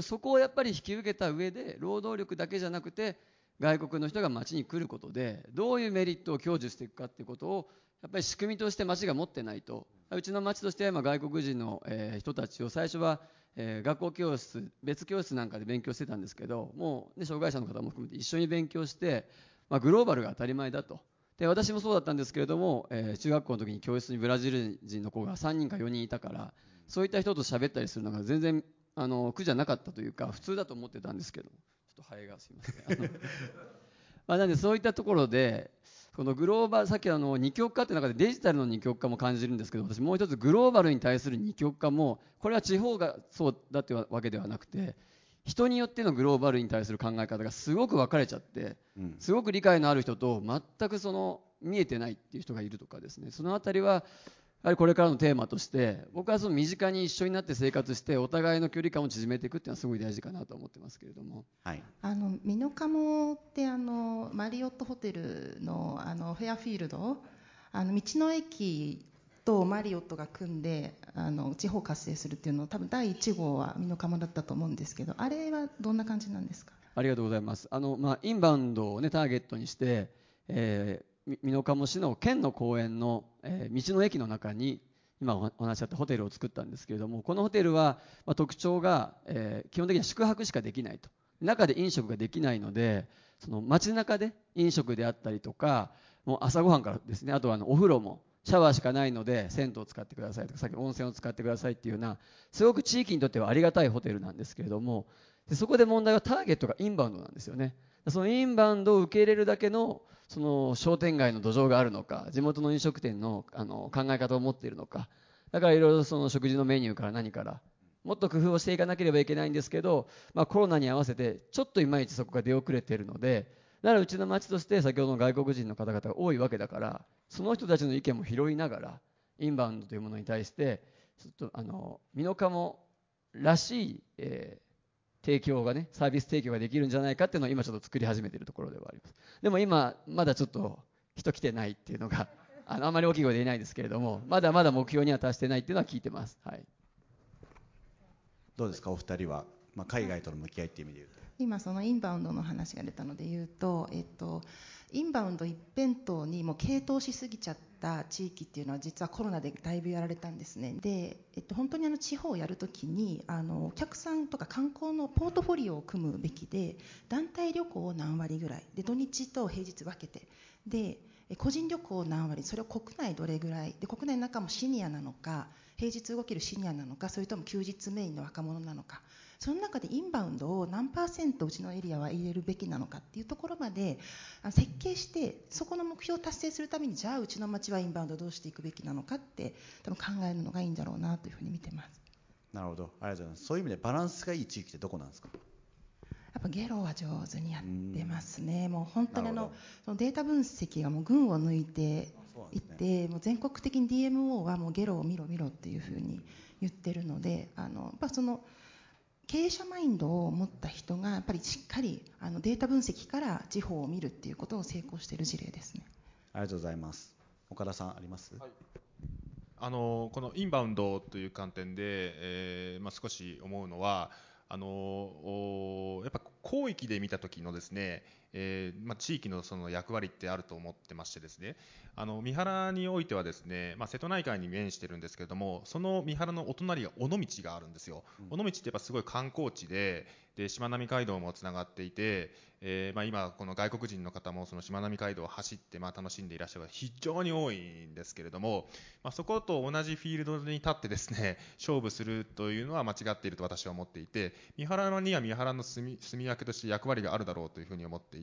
そこをやっぱり引き受けた上で労働力だけじゃなくて外国の人が町に来ることでどういうメリットを享受していくかっていうことをやっぱり仕組みとして町が持ってないと。うちの町としては外国人の、人たちを最初は、学校教室別教室なんかで勉強してたんですけどもう、ね、障害者の方も含めて一緒に勉強して、まあ、グローバルが当たり前だと。で私もそうだったんですけれども、え中学校の時に教室にブラジル人の子が3人か4人いたからそういった人と喋ったりするのが全然あの苦じゃなかったというか普通だと思ってたんですけど。とハエがすいませんまあなんでそういったところでこのグローバルさっきあの二極化って中でデジタルの二極化も感じるんですけど私もう一つグローバルに対する二極化もこれは地方がそうだってわけではなくて人によってのグローバルに対する考え方がすごく分かれちゃってすごく理解のある人と全くその見えてないっていう人がいるとかですね。その辺りはやはりこれからのテーマとして僕はその身近に一緒になって生活してお互いの距離感を縮めていくっていうのはすごい大事かなと思ってますけれども、はい、あの美濃加茂ってあのマリオットホテルのあのフェアフィールド？あの道の駅とマリオットが組んであの地方活性するっていうのを多分第1号は美濃加茂だったと思うんですけどあれはどんな感じなんですか？ありがとうございます。あの、まあ、インバウンドを、ね、ターゲットにして、えー美濃加茂市の県の公園の、えー、道の駅の中に今お話しあったホテルを作ったんですけれどもこのホテルは、まあ、特徴が、えー、基本的には宿泊しかできないと。中で飲食ができないのでその街中で飲食であったりとかもう朝ごはんからですねあとはあのお風呂もシャワーしかないので銭湯を使ってくださいとかさっき温泉を使ってくださいっていうようなすごく地域にとってはありがたいホテルなんですけれどもでそこで問題はターゲットがインバウンドなんですよね。そのインバウンドを受け入れるだけのその商店街の土壌があるのか地元の飲食店のあの考え方を持っているのか。だからいろいろその食事のメニューから何からもっと工夫をしていかなければいけないんですけど、まあ、コロナに合わせてちょっといまいちそこが出遅れているのでだからうちの町として先ほどの外国人の方々が多いわけだからその人たちの意見も拾いながらインバウンドというものに対してちょっとあの美濃加茂らしい、えー、提供がねサービス提供ができるんじゃないかっていうのを今ちょっと作り始めているところではあります。でも今まだちょっと人来てないっていうのが あのあまり大きい声で言えないですけれどもまだまだ目標には達してないっていうのは聞いてます、はい、どうですかお二人は、まあ、海外との向き合いっていう意味で言うと。今そのインバウンドの話が出たので言うと、えっと、インバウンド一辺倒にもう傾倒しすぎちゃった地域っていうのは実はコロナでだいぶやられたんですね。で、えっと、本当にあの地方をやるときにあのお客さんとか観光のポートフォリオを組むべきで団体旅行を何割ぐらいで土日と平日分けてで個人旅行何割それを国内どれぐらいで国内の中もシニアなのか平日動けるシニアなのかそれとも休日メインの若者なのかその中でインバウンドを何パーセントうちのエリアは入れるべきなのかっていうところまで設計してそこの目標を達成するためにじゃあうちの町はインバウンドどうしていくべきなのかって多分考えるのがいいんだろうなというふうに見てます。なるほど。ありがとうございます。そういう意味でバランスがいい地域ってどこなんですか？やっぱゲロは上手にやってますね、もう本当にあのそのデータ分析がもう群を抜いていって、ね、もう全国的に DMO はもうゲロを見ろ見ろっていうふうに言ってるのであのやっぱその経営者マインドを持った人がやっぱりしっかりあのデータ分析から地方を見るっていうことを成功している事例ですね。ありがとうございます。岡田さんあります？はいあのこのインバウンドという観点で、えーまあ、少し思うのはあのやっぱ広域で見た時のですね、えーまあ、地域のその役割ってあると思ってましてですね。あの三原においてはですね、まあ、瀬戸内海に面してるんですけれどもその三原のお隣が尾道があるんですよ、うん、尾道ってやっぱすごい観光地ででしまなみ海道もつながっていて、えーまあ、今、この外国人の方もそのしまなみ海道を走ってまあ楽しんでいらっしゃる方非常に多いんですけれども、まあ、そこと同じフィールドに立ってですね勝負するというのは間違っていると私は思っていて三原には三原の住み分けとして役割があるだろうというふうに思っていて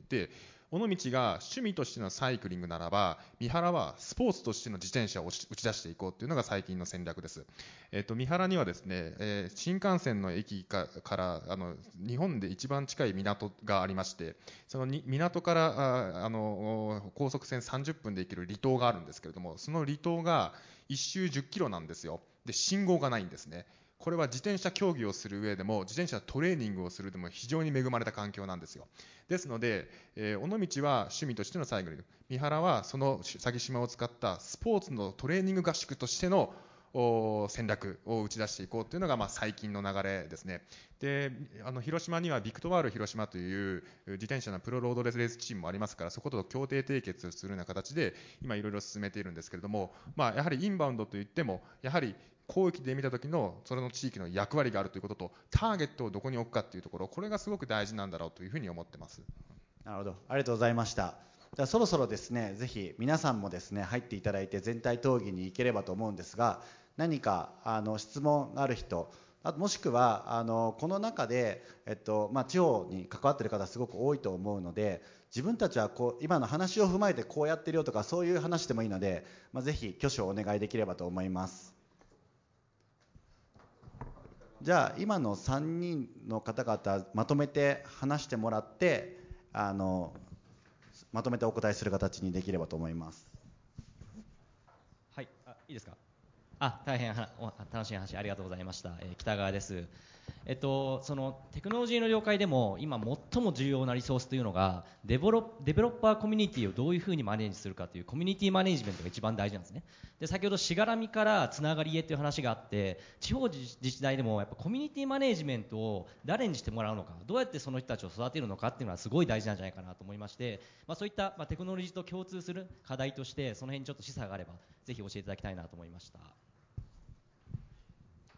尾道が趣味としてのサイクリングならば三原はスポーツとしての自転車を打ち出していこうというのが最近の戦略です、えーと、三原にはですね、えー、新幹線の駅からあの日本で一番近い港がありましてその港からああの高速船30分で行ける離島があるんですけれどもその離島が1周10キロなんですよ。で信号がないんですね。これは自転車競技をする上でも自転車トレーニングをするでも非常に恵まれた環境なんですよ。ですので、えー、尾道は趣味としてのサイクル三原はその詐欺島を使ったスポーツのトレーニング合宿としての戦略を打ち出していこうというのが、まあ、最近の流れですね。であの広島にはビクトワール広島という自転車のプロロードレースチームもありますからそこと協定締結するような形で今いろいろ進めているんですけれども、まあ、やはりインバウンドといってもやはり広域で見た時のそれの地域の役割があるということとターゲットをどこに置くかというところこれがすごく大事なんだろうというふうに思ってます。なるほど。ありがとうございました。じゃあそろそろですねぜひ皆さんもですね入っていただいて全体討議に行ければと思うんですが何かあの質問がある人あともしくはあのこの中で、えっとまあ、地方に関わっている方すごく多いと思うので自分たちはこう今の話を踏まえてこうやってるよとかそういう話でもいいので、まあ、ぜひ挙手をお願いできればと思います。じゃあ今の3人の方々まとめて話してもらってあのまとめてお答えする形にできればと思います。はいあいいですか？あ大変はお楽しい話ありがとうございました、えー、北川です、えっと、そのテクノロジーの業界でも今最も重要なリソースというのがデベロデベロッパーコミュニティをどういうふうにマネージするかというコミュニティマネージメントが一番大事なんですねで先ほどしがらみからつながりへという話があって地方自治体でもやっぱコミュニティマネージメントを誰にしてもらうのかどうやってその人たちを育てるのかっていうのはすごい大事なんじゃないかなと思いまして、まあ、そういった、まあ、テクノロジーと共通する課題としてその辺にちょっと示唆があればぜひ教えていただきたいなと思いました。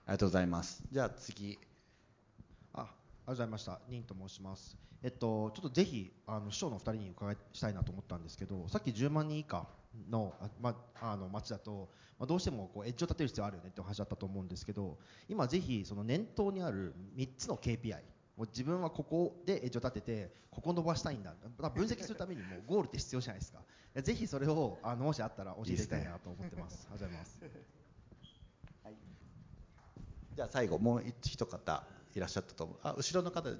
ありがとうございます。じゃあ次。あ、ありがとうございました。任と申します。えっと、ちょっとぜひ、あの、市長のお二人に伺いしたいなと思ったんですけど、さっき10万人以下の、ま、あの、町だと、まあ、どうしてもこうエッジを立てる必要あるよねってお話だったと思うんですけど、今ぜひ、その念頭にある3つの KPI、もう自分はここでエッジを立てて、ここ伸ばしたいんだ。分析するためにもゴールって必要じゃないですか。ぜひそれを、あの、もしあったら教えていきたいなと思ってます。ありがとうございます。じゃあ最後もう一方いらっしゃったと思う。あ後ろの方で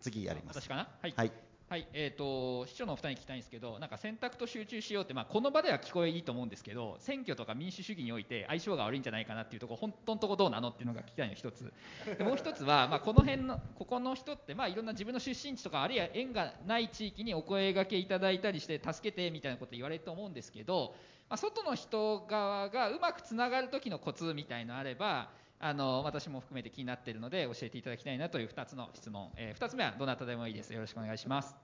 次やります。私かな？はい、はい。はい、えーと、市長のお二人に聞きたいんですけど、なんか選択と集中しようって、まあ、この場では聞こえいいと思うんですけど、選挙とか民主主義において相性が悪いんじゃないかなっていうところ、本当のところどうなのっていうのが聞きたいの一つ、でもう一つは、まあ、この辺の、ここの人って、まあ、いろんな自分の出身地とか、あるいは縁がない地域にお声がけいただいたりして、助けてみたいなこと言われると思うんですけど、まあ、外の人側がうまくつながる時のコツみたいのあれば、あの私も含めて気になっているので教えていただきたいなという2つの質問、えー、2つ目はどなたでもいいです。よろしくお願いします。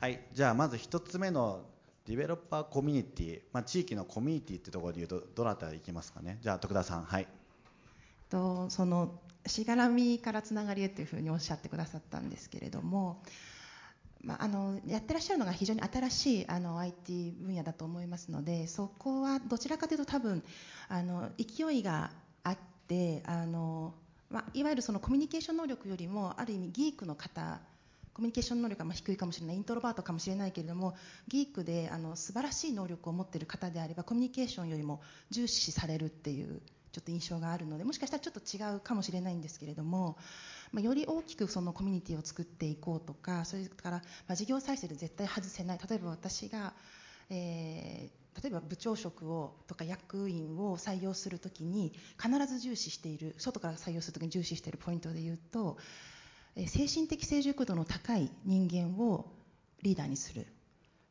はい。じゃあまず1つ目のディベロッパーコミュニティ、まあ、地域のコミュニティっていうところでいうとどなたいきますかね？じゃあ徳田さん。はい。とそのしがらみからつながりへというふうにおっしゃってくださったんですけれどもまあ、あのやってらっしゃるのが非常に新しいあの IT 分野だと思いますのでそこはどちらかというと多分あの勢いがあってあの、まあ、いわゆるそのコミュニケーション能力よりもある意味ギークの方コミュニケーション能力が低いかもしれないイントロバートかもしれないけれどもギークであの素晴らしい能力を持っている方であればコミュニケーションよりも重視されるっていうちょっと印象があるのでもしかしたらちょっと違うかもしれないんですけれどもま、より大きくそのコミュニティを作っていこうとかそれから、ま、事業再生で絶対外せない。例えば私が、えー、例えば部長職をとか役員を採用するときに必ず重視している外から採用するときに重視しているポイントで言うと、え、精神的成熟度の高い人間をリーダーにする。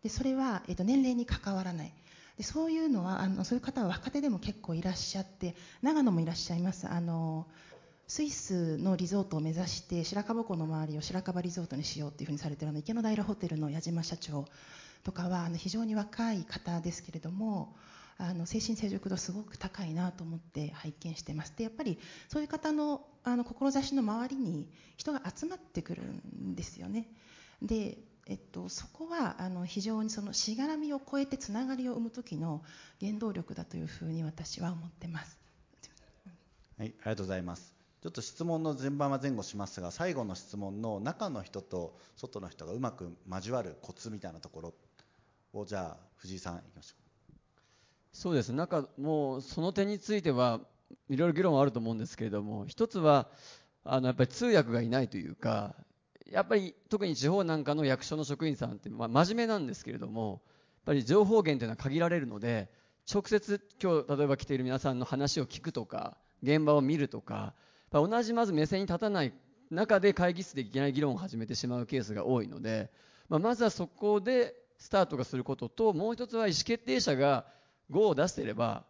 でそれは、えー、と年齢に関わらない。でそういうのはあのそういう方は若手でも結構いらっしゃって長野もいらっしゃいます。あのスイスのリゾートを目指して白樺湖の周りを白樺リゾートにしようっていうふうにされてるあの池の平ホテルの矢島社長とかはあの非常に若い方ですけれどもあの精神成熟度すごく高いなと思って拝見してますでやっぱりそういう方のあの志の周りに人が集まってくるんですよねでえっと、そこはあの非常にそのしがらみを超えてつながりを生む時の原動力だというふうに私は思ってます。はい、ありがとうございます。ちょっと質問の順番は前後しますが最後の質問の中の人と外の人がうまく交わるコツみたいなところをじゃあ藤井さんいきましょう。そうです。なんかもうその点についてはいろいろ議論はあると思うんですけれども一つはあのやっぱり通訳がいないというかやっぱり特に地方なんかの役所の職員さんって、まあ、真面目なんですけれどもやっぱり情報源というのは限られるので直接今日例えば来ている皆さんの話を聞くとか現場を見るとか同じまず目線に立たない中で会議室でいきなり議論を始めてしまうケースが多いので、まあ、まずはそこでスタートがすることともう一つは意思決定者が GO を出していれば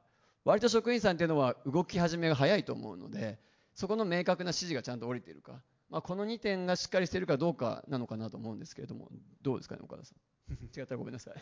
割と職員さんっていうのは動き始めが早いと思うのでそこの明確な指示がちゃんと降りているか、まあ、この2点がしっかりしているかどうかなのかなと思うんですけれどもどうですかね岡田さん。違ったらごめんなさい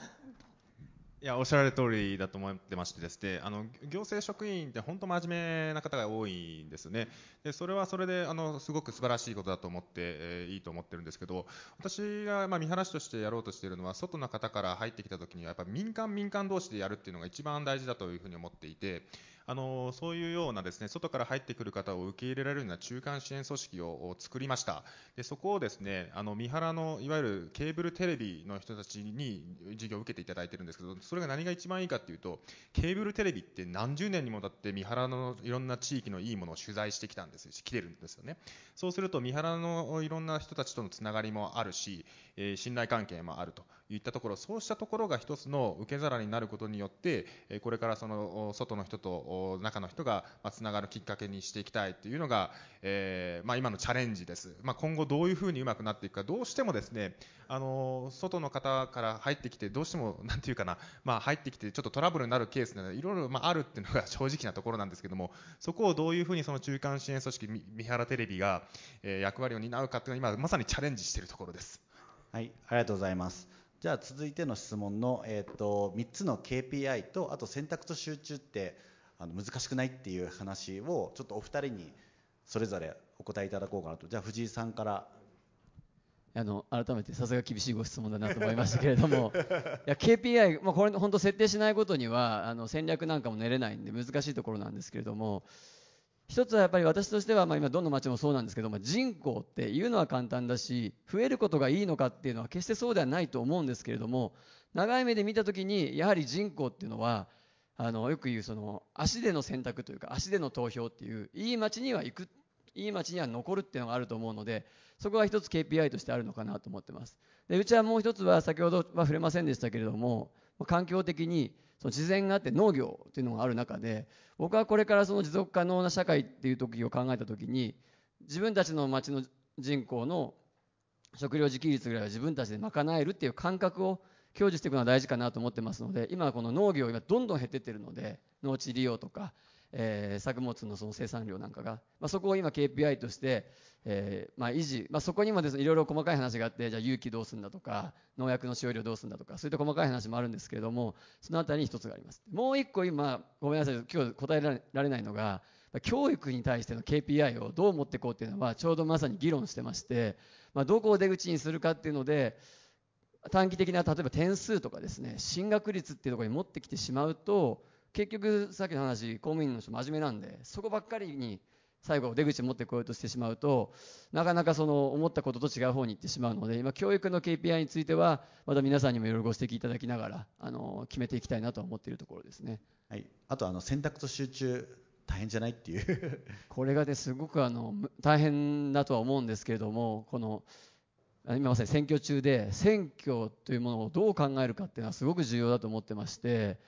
いやおっしゃられる通りだと思ってましてですね。あの行政職員って本当真面目な方が多いんですね。でそれはそれであのすごく素晴らしいことだと思って、えー、いいと思ってるんですけど私が、まあ、見晴らしとしてやろうとしているのは外の方から入ってきた時にはやっぱ民間民間同士でやるっていうのが一番大事だというふうに思っていてあのそういうようなですね外から入ってくる方を受け入れられるような中間支援組織を作りました。でそこをですねあの三原のいわゆるケーブルテレビの人たちに授業を受けていただいてるんですけどそれが何が一番いいかというとケーブルテレビって何十年にもたって三原のいろんな地域のいいものを取材してきたんですし来てるんですよね。そうすると三原のいろんな人たちとのつながりもあるし、えー、信頼関係もあると。いったところそうしたところが一つの受け皿になることによってこれからその外の人と中の人がつながるきっかけにしていきたいというのが、えー、まあ、今のチャレンジです、まあ、今後どういうふうにうまくなっていくかどうしてもですねあの外の方から入ってきてどうしても なんていうかな、まあ、入ってきてちょっとトラブルになるケースなのでいろいろまあるっていうのが 正直なところなんですけどもそこをどういうふうにその中間支援組織三原テレビが、役割を担うかというのは今まさにチャレンジしているところです。はい、ありがとうございます。じゃあ続いての質問の、えーと、3つの KPI とあと選択と集中ってあの難しくないっていう話をちょっとお二人にそれぞれお答えいただこうかなと。じゃあ藤井さんから。あの改めてさすが厳しいご質問だなと思いましたけれども。いや KPI、まあ、これ本当設定しないことにはあの戦略なんかも練れないんで難しいところなんですけれども一つはやっぱり私としては、まあ、今どの町もそうなんですけども人口っていうのは簡単だし増えることがいいのかっていうのは決してそうではないと思うんですけれども長い目で見た時にやはり人口っていうのはあのよく言うその足での選択というか足での投票っていういい町には行くいい町には残るっていうのがあると思うのでそこが一つ KPI としてあるのかなと思ってます。でうちはもう一つは先ほどは触れませんでしたけれども環境的にその自然があって農業っていうのがある中で僕はこれからその持続可能な社会っていう時を考えた時に自分たちの町の人口の食料自給率ぐらいは自分たちで賄えるっていう感覚を享受していくのは大事かなと思ってますので今この農業がどんどん減ってってるので農地利用とかえー、作物のその生産量なんかが、まあ、そこを今 KPI として、えーまあ、維持、まあ、そこにもです、ね、いろいろ細かい話があってじゃあ有機どうするんだとか農薬の使用量どうするんだとかそういった細かい話もあるんですけれどもそのあたりに一つがあります。もう一個今ごめんなさい今日答えられないのが教育に対しての KPI をどう持っていこうっていうのはちょうどまさに議論してまして、まあ、どこを出口にするかっていうので短期的な例えば点数とかですね進学率っていうところに持ってきてしまうと結局さっきの話公務員の人真面目なんでそこばっかりに最後出口持ってこようとしてしまうとなかなかその思ったことと違う方に行ってしまうので今教育の KPI についてはまた皆さんにもいろいろご指摘いただきながらあの決めていきたいなと思っているところですね。はい、あとあの選択と集中大変じゃないっていう これがねすごくあの大変だとは思うんですけれどもこの今まさに選挙中で選挙というものをどう考えるかっていうのはすごく重要だと思ってまして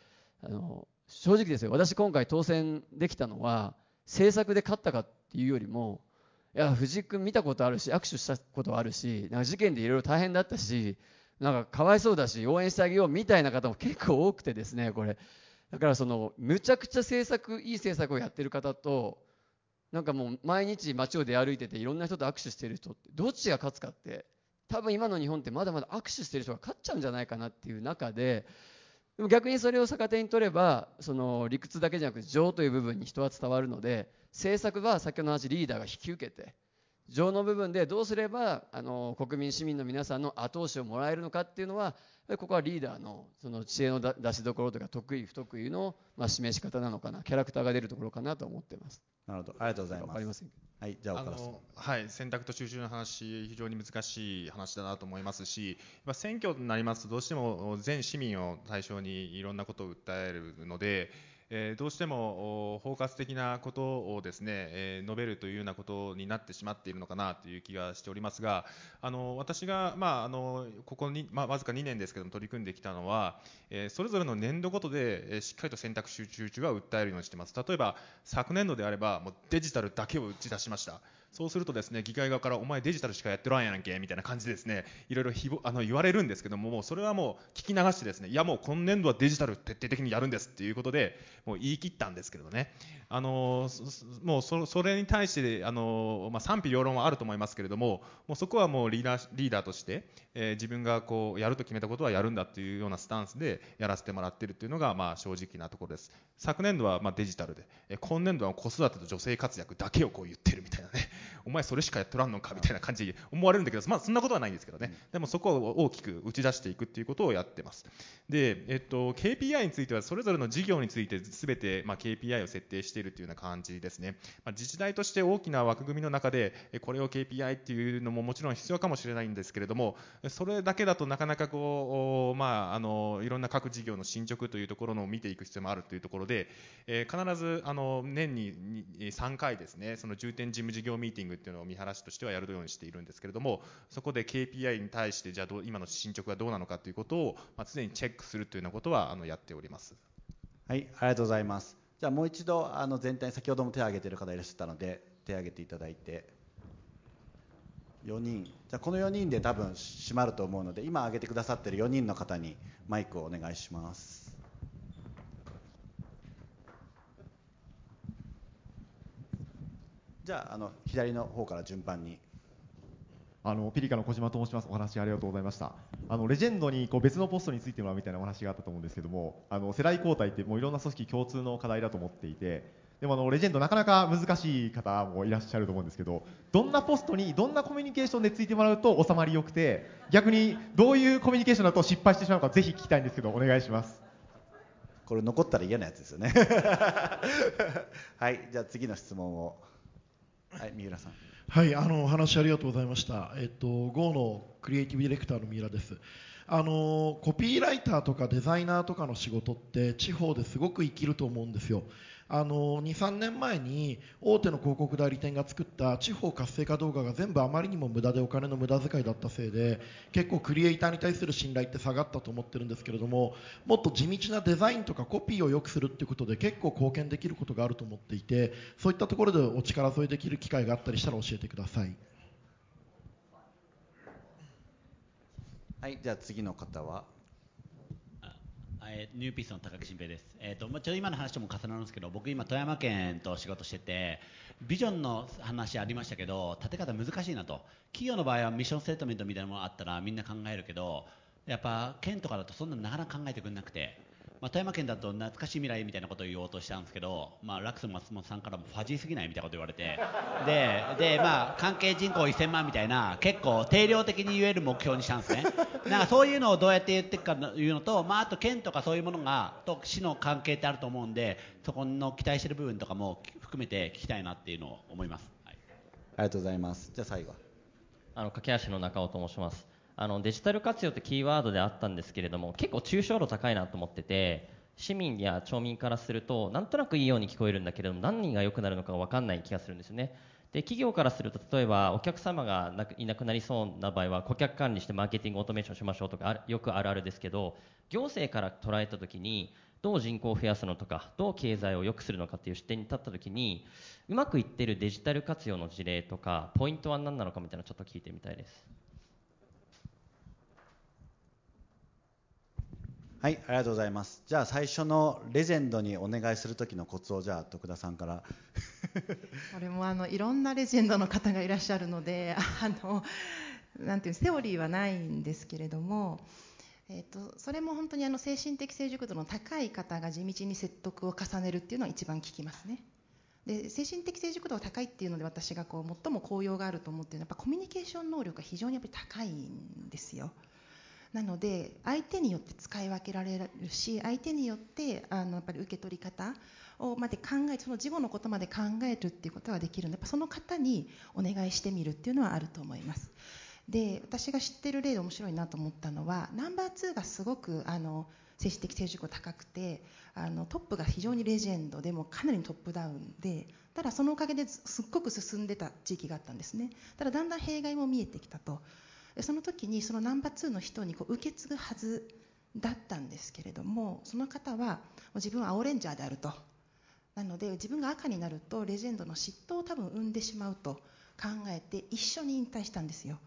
あの正直ですよ。私今回当選できたのは政策で勝ったかっていうよりもいや藤井君見たことあるし握手したことあるしなんか事件でいろいろ大変だったしなんかかわいそうだし応援してあげようみたいな方も結構多くてですねこれ。だからそのむちゃくちゃ政策いい政策をやってる方となんかもう毎日街を出歩いてていろんな人と握手してる人ってどっちが勝つかって多分今の日本ってまだまだ握手してる人が勝っちゃうんじゃないかなっていう中ででも逆にそれを逆手に取ればその理屈だけじゃなくて情という部分に人は伝わるので政策は先ほどの話リーダーが引き受けて情の部分でどうすればあの国民市民の皆さんの後押しをもらえるのかっていうのはここはリーダーのその知恵の出しどころとか得意不得意の、まあ、示し方なのかなキャラクターが出るところかなと思ってます。なるほどありがとうございます。はい、じゃあ岡田さん。はい、選択と収集の話、非常に難しい話だなと思いますし、まあ、選挙になりますと、どうしても全市民を対象にいろんなことを訴えるので、えどうしても包括的なことをですね、え述べるというようなことになってしまっているのかなという気がしておりますが、あの私が、まあ、あのここに、まあ、わずか2年ですけども取り組んできたのは、えそれぞれの年度ごとで、えしっかりと選択集中中は訴えるようにしています。例えば昨年度であればもうデジタルだけを打ち出しました。そうするとですね議会側からお前デジタルしかやってらんやんけみたいな感じでですねいろいろひぼあの言われるんですけどももうそれはもう聞き流してですねいやもう今年度はデジタル徹底的にやるんですっていうことでもう言い切ったんですけどね。あのそそもうそそれに対してあの、まあ、賛否両論はあると思いますけれどももうそこはもうリーダーリーダーとして、えー自分がこうやると決めたことはやるんだっていうようなスタンスでやらせてもらっているっていうのがまあ正直なところです。昨年度はまあデジタルでえー今年度は子育てと女性活躍だけをこう言ってるみたいなね。お前それしかやってらんのかみたいな感じに思われるんだけど、まあ、そんなことはないんですけどね、でもそこを大きく打ち出していくっていうことをやってます。で、えっと、KPI については、それぞれの事業についてすべて、まあ、KPI を設定しているというような感じですね。まあ、自治体として大きな枠組みの中で、えこれを KPI っていうのももちろん必要かもしれないんですけれども、それだけだとなかなかこう、おまあ、あのいろんな各事業の進捗というところのを見ていく必要もあるというところで、えー必ずあの年にに3回ですね、その重点事務事業ミーティングっていうのを見晴らしとしてはやるようにしているんですけれども、そこで KPI に対して、じゃあどう今の進捗がどうなのかということを、まあ、常にチェックするというようなことはあのやっております。はい、ありがとうございます。じゃあもう一度あの全体先ほども手を挙げている方いらっしゃったので手を挙げていただいて4人じゃあこの4人で多分閉まると思うので今挙げてくださっている4人の方にマイクをお願いします。じゃああの左の方から順番に。あのピリカの小島と申します。お話ありがとうございました。あのレジェンドにこう別のポストについてもらうみたいなお話があったと思うんですけども、あの世代交代ってもういろんな組織共通の課題だと思っていて、でもあのレジェンドなかなか難しい方もいらっしゃると思うんですけど、どんなポストにどんなコミュニケーションでついてもらうと収まりよくて、逆にどういうコミュニケーションだと失敗してしまうかぜひ聞きたいんですけどお願いします。これ残ったら嫌なやつですよね。はい、じゃあ次の質問を。はい、三浦さん。はい、あのお話ありがとうございました。えっと Go のクリエイティブディレクターの三浦です。あのコピーライターとかデザイナーとかの仕事って地方ですごく生きると思うんですよ。あの2、3年前に大手の広告代理店が作った地方活性化動画が全部あまりにも無駄でお金の無駄遣いだったせいで結構クリエイターに対する信頼って下がったと思ってるんですけれどももっと地道なデザインとかコピーを良くするっていうことで結構貢献できることがあると思っていてそういったところでお力添えできる機会があったりしたら教えてください。はい、じゃあ次の方は。えーニューピースの高木新平です、えーとまあ、ちょっと今の話とも重なるんですけど僕今富山県と仕事しててビジョンの話ありましたけど立て方難しいなと。企業の場合はミッションステートメントみたいなものがあったらみんな考えるけどやっぱ県とかだとそんなのなかなか考えてくれなくて、まあ、富山県だと懐かしい未来みたいなことを言おうとしたんですけど、まあ、ラックス松本さんからもファジーすぎないみたいなこと言われてでで、まあ、関係人口1000万みたいな結構定量的に言える目標にしたんですねなんかそういうのをどうやって言っていくかというのと、まあ、あと県とかそういうものがと市の関係ってあると思うんでそこの期待している部分とかも含めて聞きたいなっていうのを思います。はいありがとうございます。じゃあ最後。あの駆け足の中尾と申しますあのデジタル活用ってキーワードであったんですけれども結構抽象度高いなと思ってて市民や町民からするとなんとなくいいように聞こえるんだけれども何が良くなるのか分かんない気がするんですよね。で企業からすると例えばお客様がなくいなくなりそうな場合は顧客管理してマーケティングオートメーションしましょうとかよくあるあるですけど行政から捉えた時にどう人口を増やすのとかどう経済を良くするのかっていう視点に立った時にうまくいってるデジタル活用の事例とかポイントは何なのかみたいなのをちょっと聞いてみたいです。はい、ありがとうございます。じゃあ最初のレジェンドにお願いする時のコツをじゃあ徳田さんから。これもあのいろんなレジェンドの方がいらっしゃるのであのなんていうセオリーはないんですけれども、えー、とそれも本当にあの精神的成熟度の高い方が地道に説得を重ねるっていうのは一番効きますね。で精神的成熟度が高いっていうので私がこう最も効用があると思っているのはやっぱコミュニケーション能力が非常にやっぱり高いんですよ。なので相手によって使い分けられるし相手によってあのやっぱり受け取り方をまで考えその事後のことまで考えるっていうことができるのでやっぱその方にお願いしてみるっていうのはあると思います。で私が知ってる例で面白いなと思ったのはナンバー2がすごくあの精神的成熟が高くてあのトップが非常にレジェンドでもかなりトップダウンでただそのおかげですっごく進んでた地域があったんですねただだんだん弊害も見えてきたとその時にそのナンバー2の人にこう受け継ぐはずだったんですけれどもその方は自分は青レンジャーであると。なので自分が赤になるとレジェンドの嫉妬を多分生んでしまうと考えて一緒に引退したんですよ。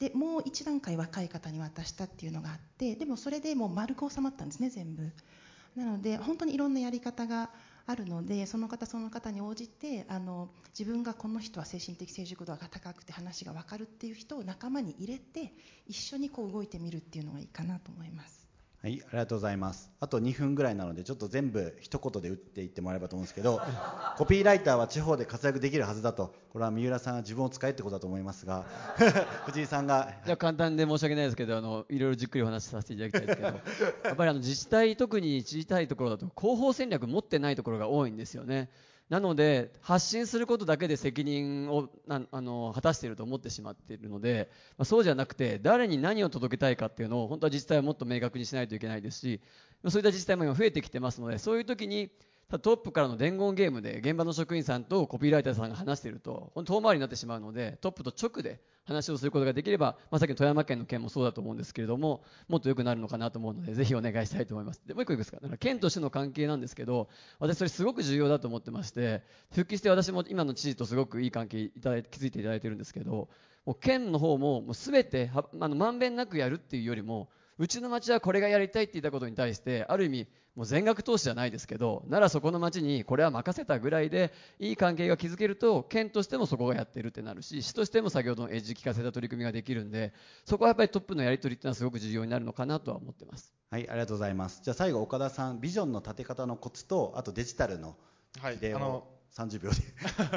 でもう一段階若い方に渡したっていうのがあってでもそれでもう丸く収まったんですね全部。なので本当にいろんなやり方があるのでその方その方に応じてあの自分がこの人は精神的成熟度が高くて話が分かるっていう人を仲間に入れて一緒にこう動いてみるっていうのがいいかなと思います。はい、ありがとうございます。あと2分ぐらいなので、ちょっと全部一言で打っていってもらえばと思うんですけど、コピーライターは地方で活躍できるはずだと、これは三浦さんが自分を使えってことだと思いますが、藤井さんが。じゃ簡単で申し訳ないですけど、あのいろいろじっくりお話しさせていただきたいですけど、やっぱりあの自治体、特に知りたいところだと、広報戦略持ってないところが多いんですよね。なので発信することだけで責任をあの果たしていると思ってしまっているので、まあ、そうじゃなくて誰に何を届けたいかっていうのを本当は自治体はもっと明確にしないといけないですしそういった自治体も今増えてきてますのでそういう時にトップからの伝言ゲームで現場の職員さんとコピーライターさんが話していると遠回りになってしまうのでトップと直で話をすることができれば、まあ、さっきの富山県の件もそうだと思うんですけれどももっと良くなるのかなと思うのでぜひお願いしたいと思います。でもう一個いいですか。だから県としての関係なんですけど私それすごく重要だと思ってまして復帰して私も今の知事とすごくいい関係いただい築いていただいてるんですけどもう県の方ももう全てはあのまんべんなくやるっていうよりもうちの町はこれがやりたいって言ったことに対してある意味もう全額投資じゃないですけどならそこの町にこれは任せたぐらいでいい関係が築けると県としてもそこがやってるってなるし市としても先ほどのエッジ聞かせた取り組みができるんでそこはやっぱりトップのやり取りっていうのはすごく重要になるのかなとは思ってます。はいありがとうございます。じゃあ最後岡田さんビジョンの立て方のコツとあとデジタルのはいあの30秒で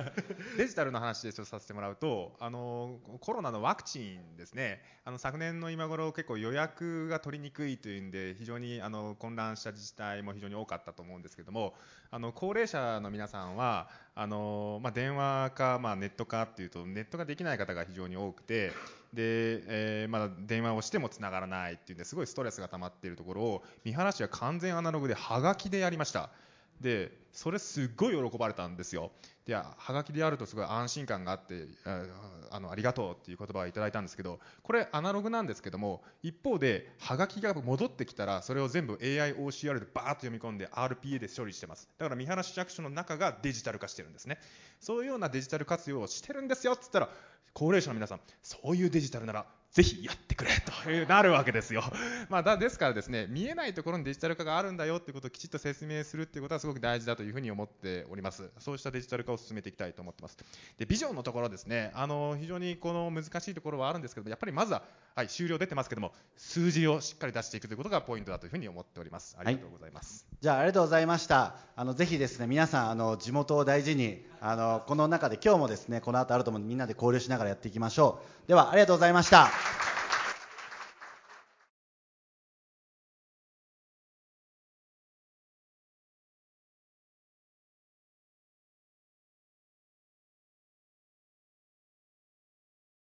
デジタルの話でさせてもらうとあのコロナのワクチンですねあの昨年の今頃結構予約が取りにくいというんで非常にあの混乱した自治体も非常に多かったと思うんですけどもあの高齢者の皆さんはあの、まあ、電話か、まあ、ネットかっていうとネットができない方が非常に多くてで、えー、まだ電話をしてもつながらないっていうんですごいストレスが溜まっているところを見晴らしは完全アナログではがきでやりました。でそれすっごい喜ばれたんですよ。ではがきであるとすごい安心感があってあのありがとうっていう言葉をいただいたんですけどこれアナログなんですけども一方ではがきが戻ってきたらそれを全部 AIOCR でバーッと読み込んで RPA で処理してます。だから見晴らし役所の中がデジタル化してるんですね。そういうようなデジタル活用をしてるんですよっつったら高齢者の皆さんそういうデジタルならぜひやってくれというなるわけですよ。まあ、だですからですね見えないところにデジタル化があるんだよってことをきちっと説明するっていうことはすごく大事だというふうに思っております。そうしたデジタル化を進めていきたいと思ってます。でビジョンのところですねあの非常にこの難しいところはあるんですけどやっぱりまずは、はい、終了出てますけども数字をしっかり出していくということがポイントだというふうに思っております。ありがとうございます。はい、じゃあありがとうございました。あのぜひですね皆さんあの地元を大事にあのこの中で今日もですねこの後あると思うんでみんなで交流しながらやっていきましょう。ではありがとうございました。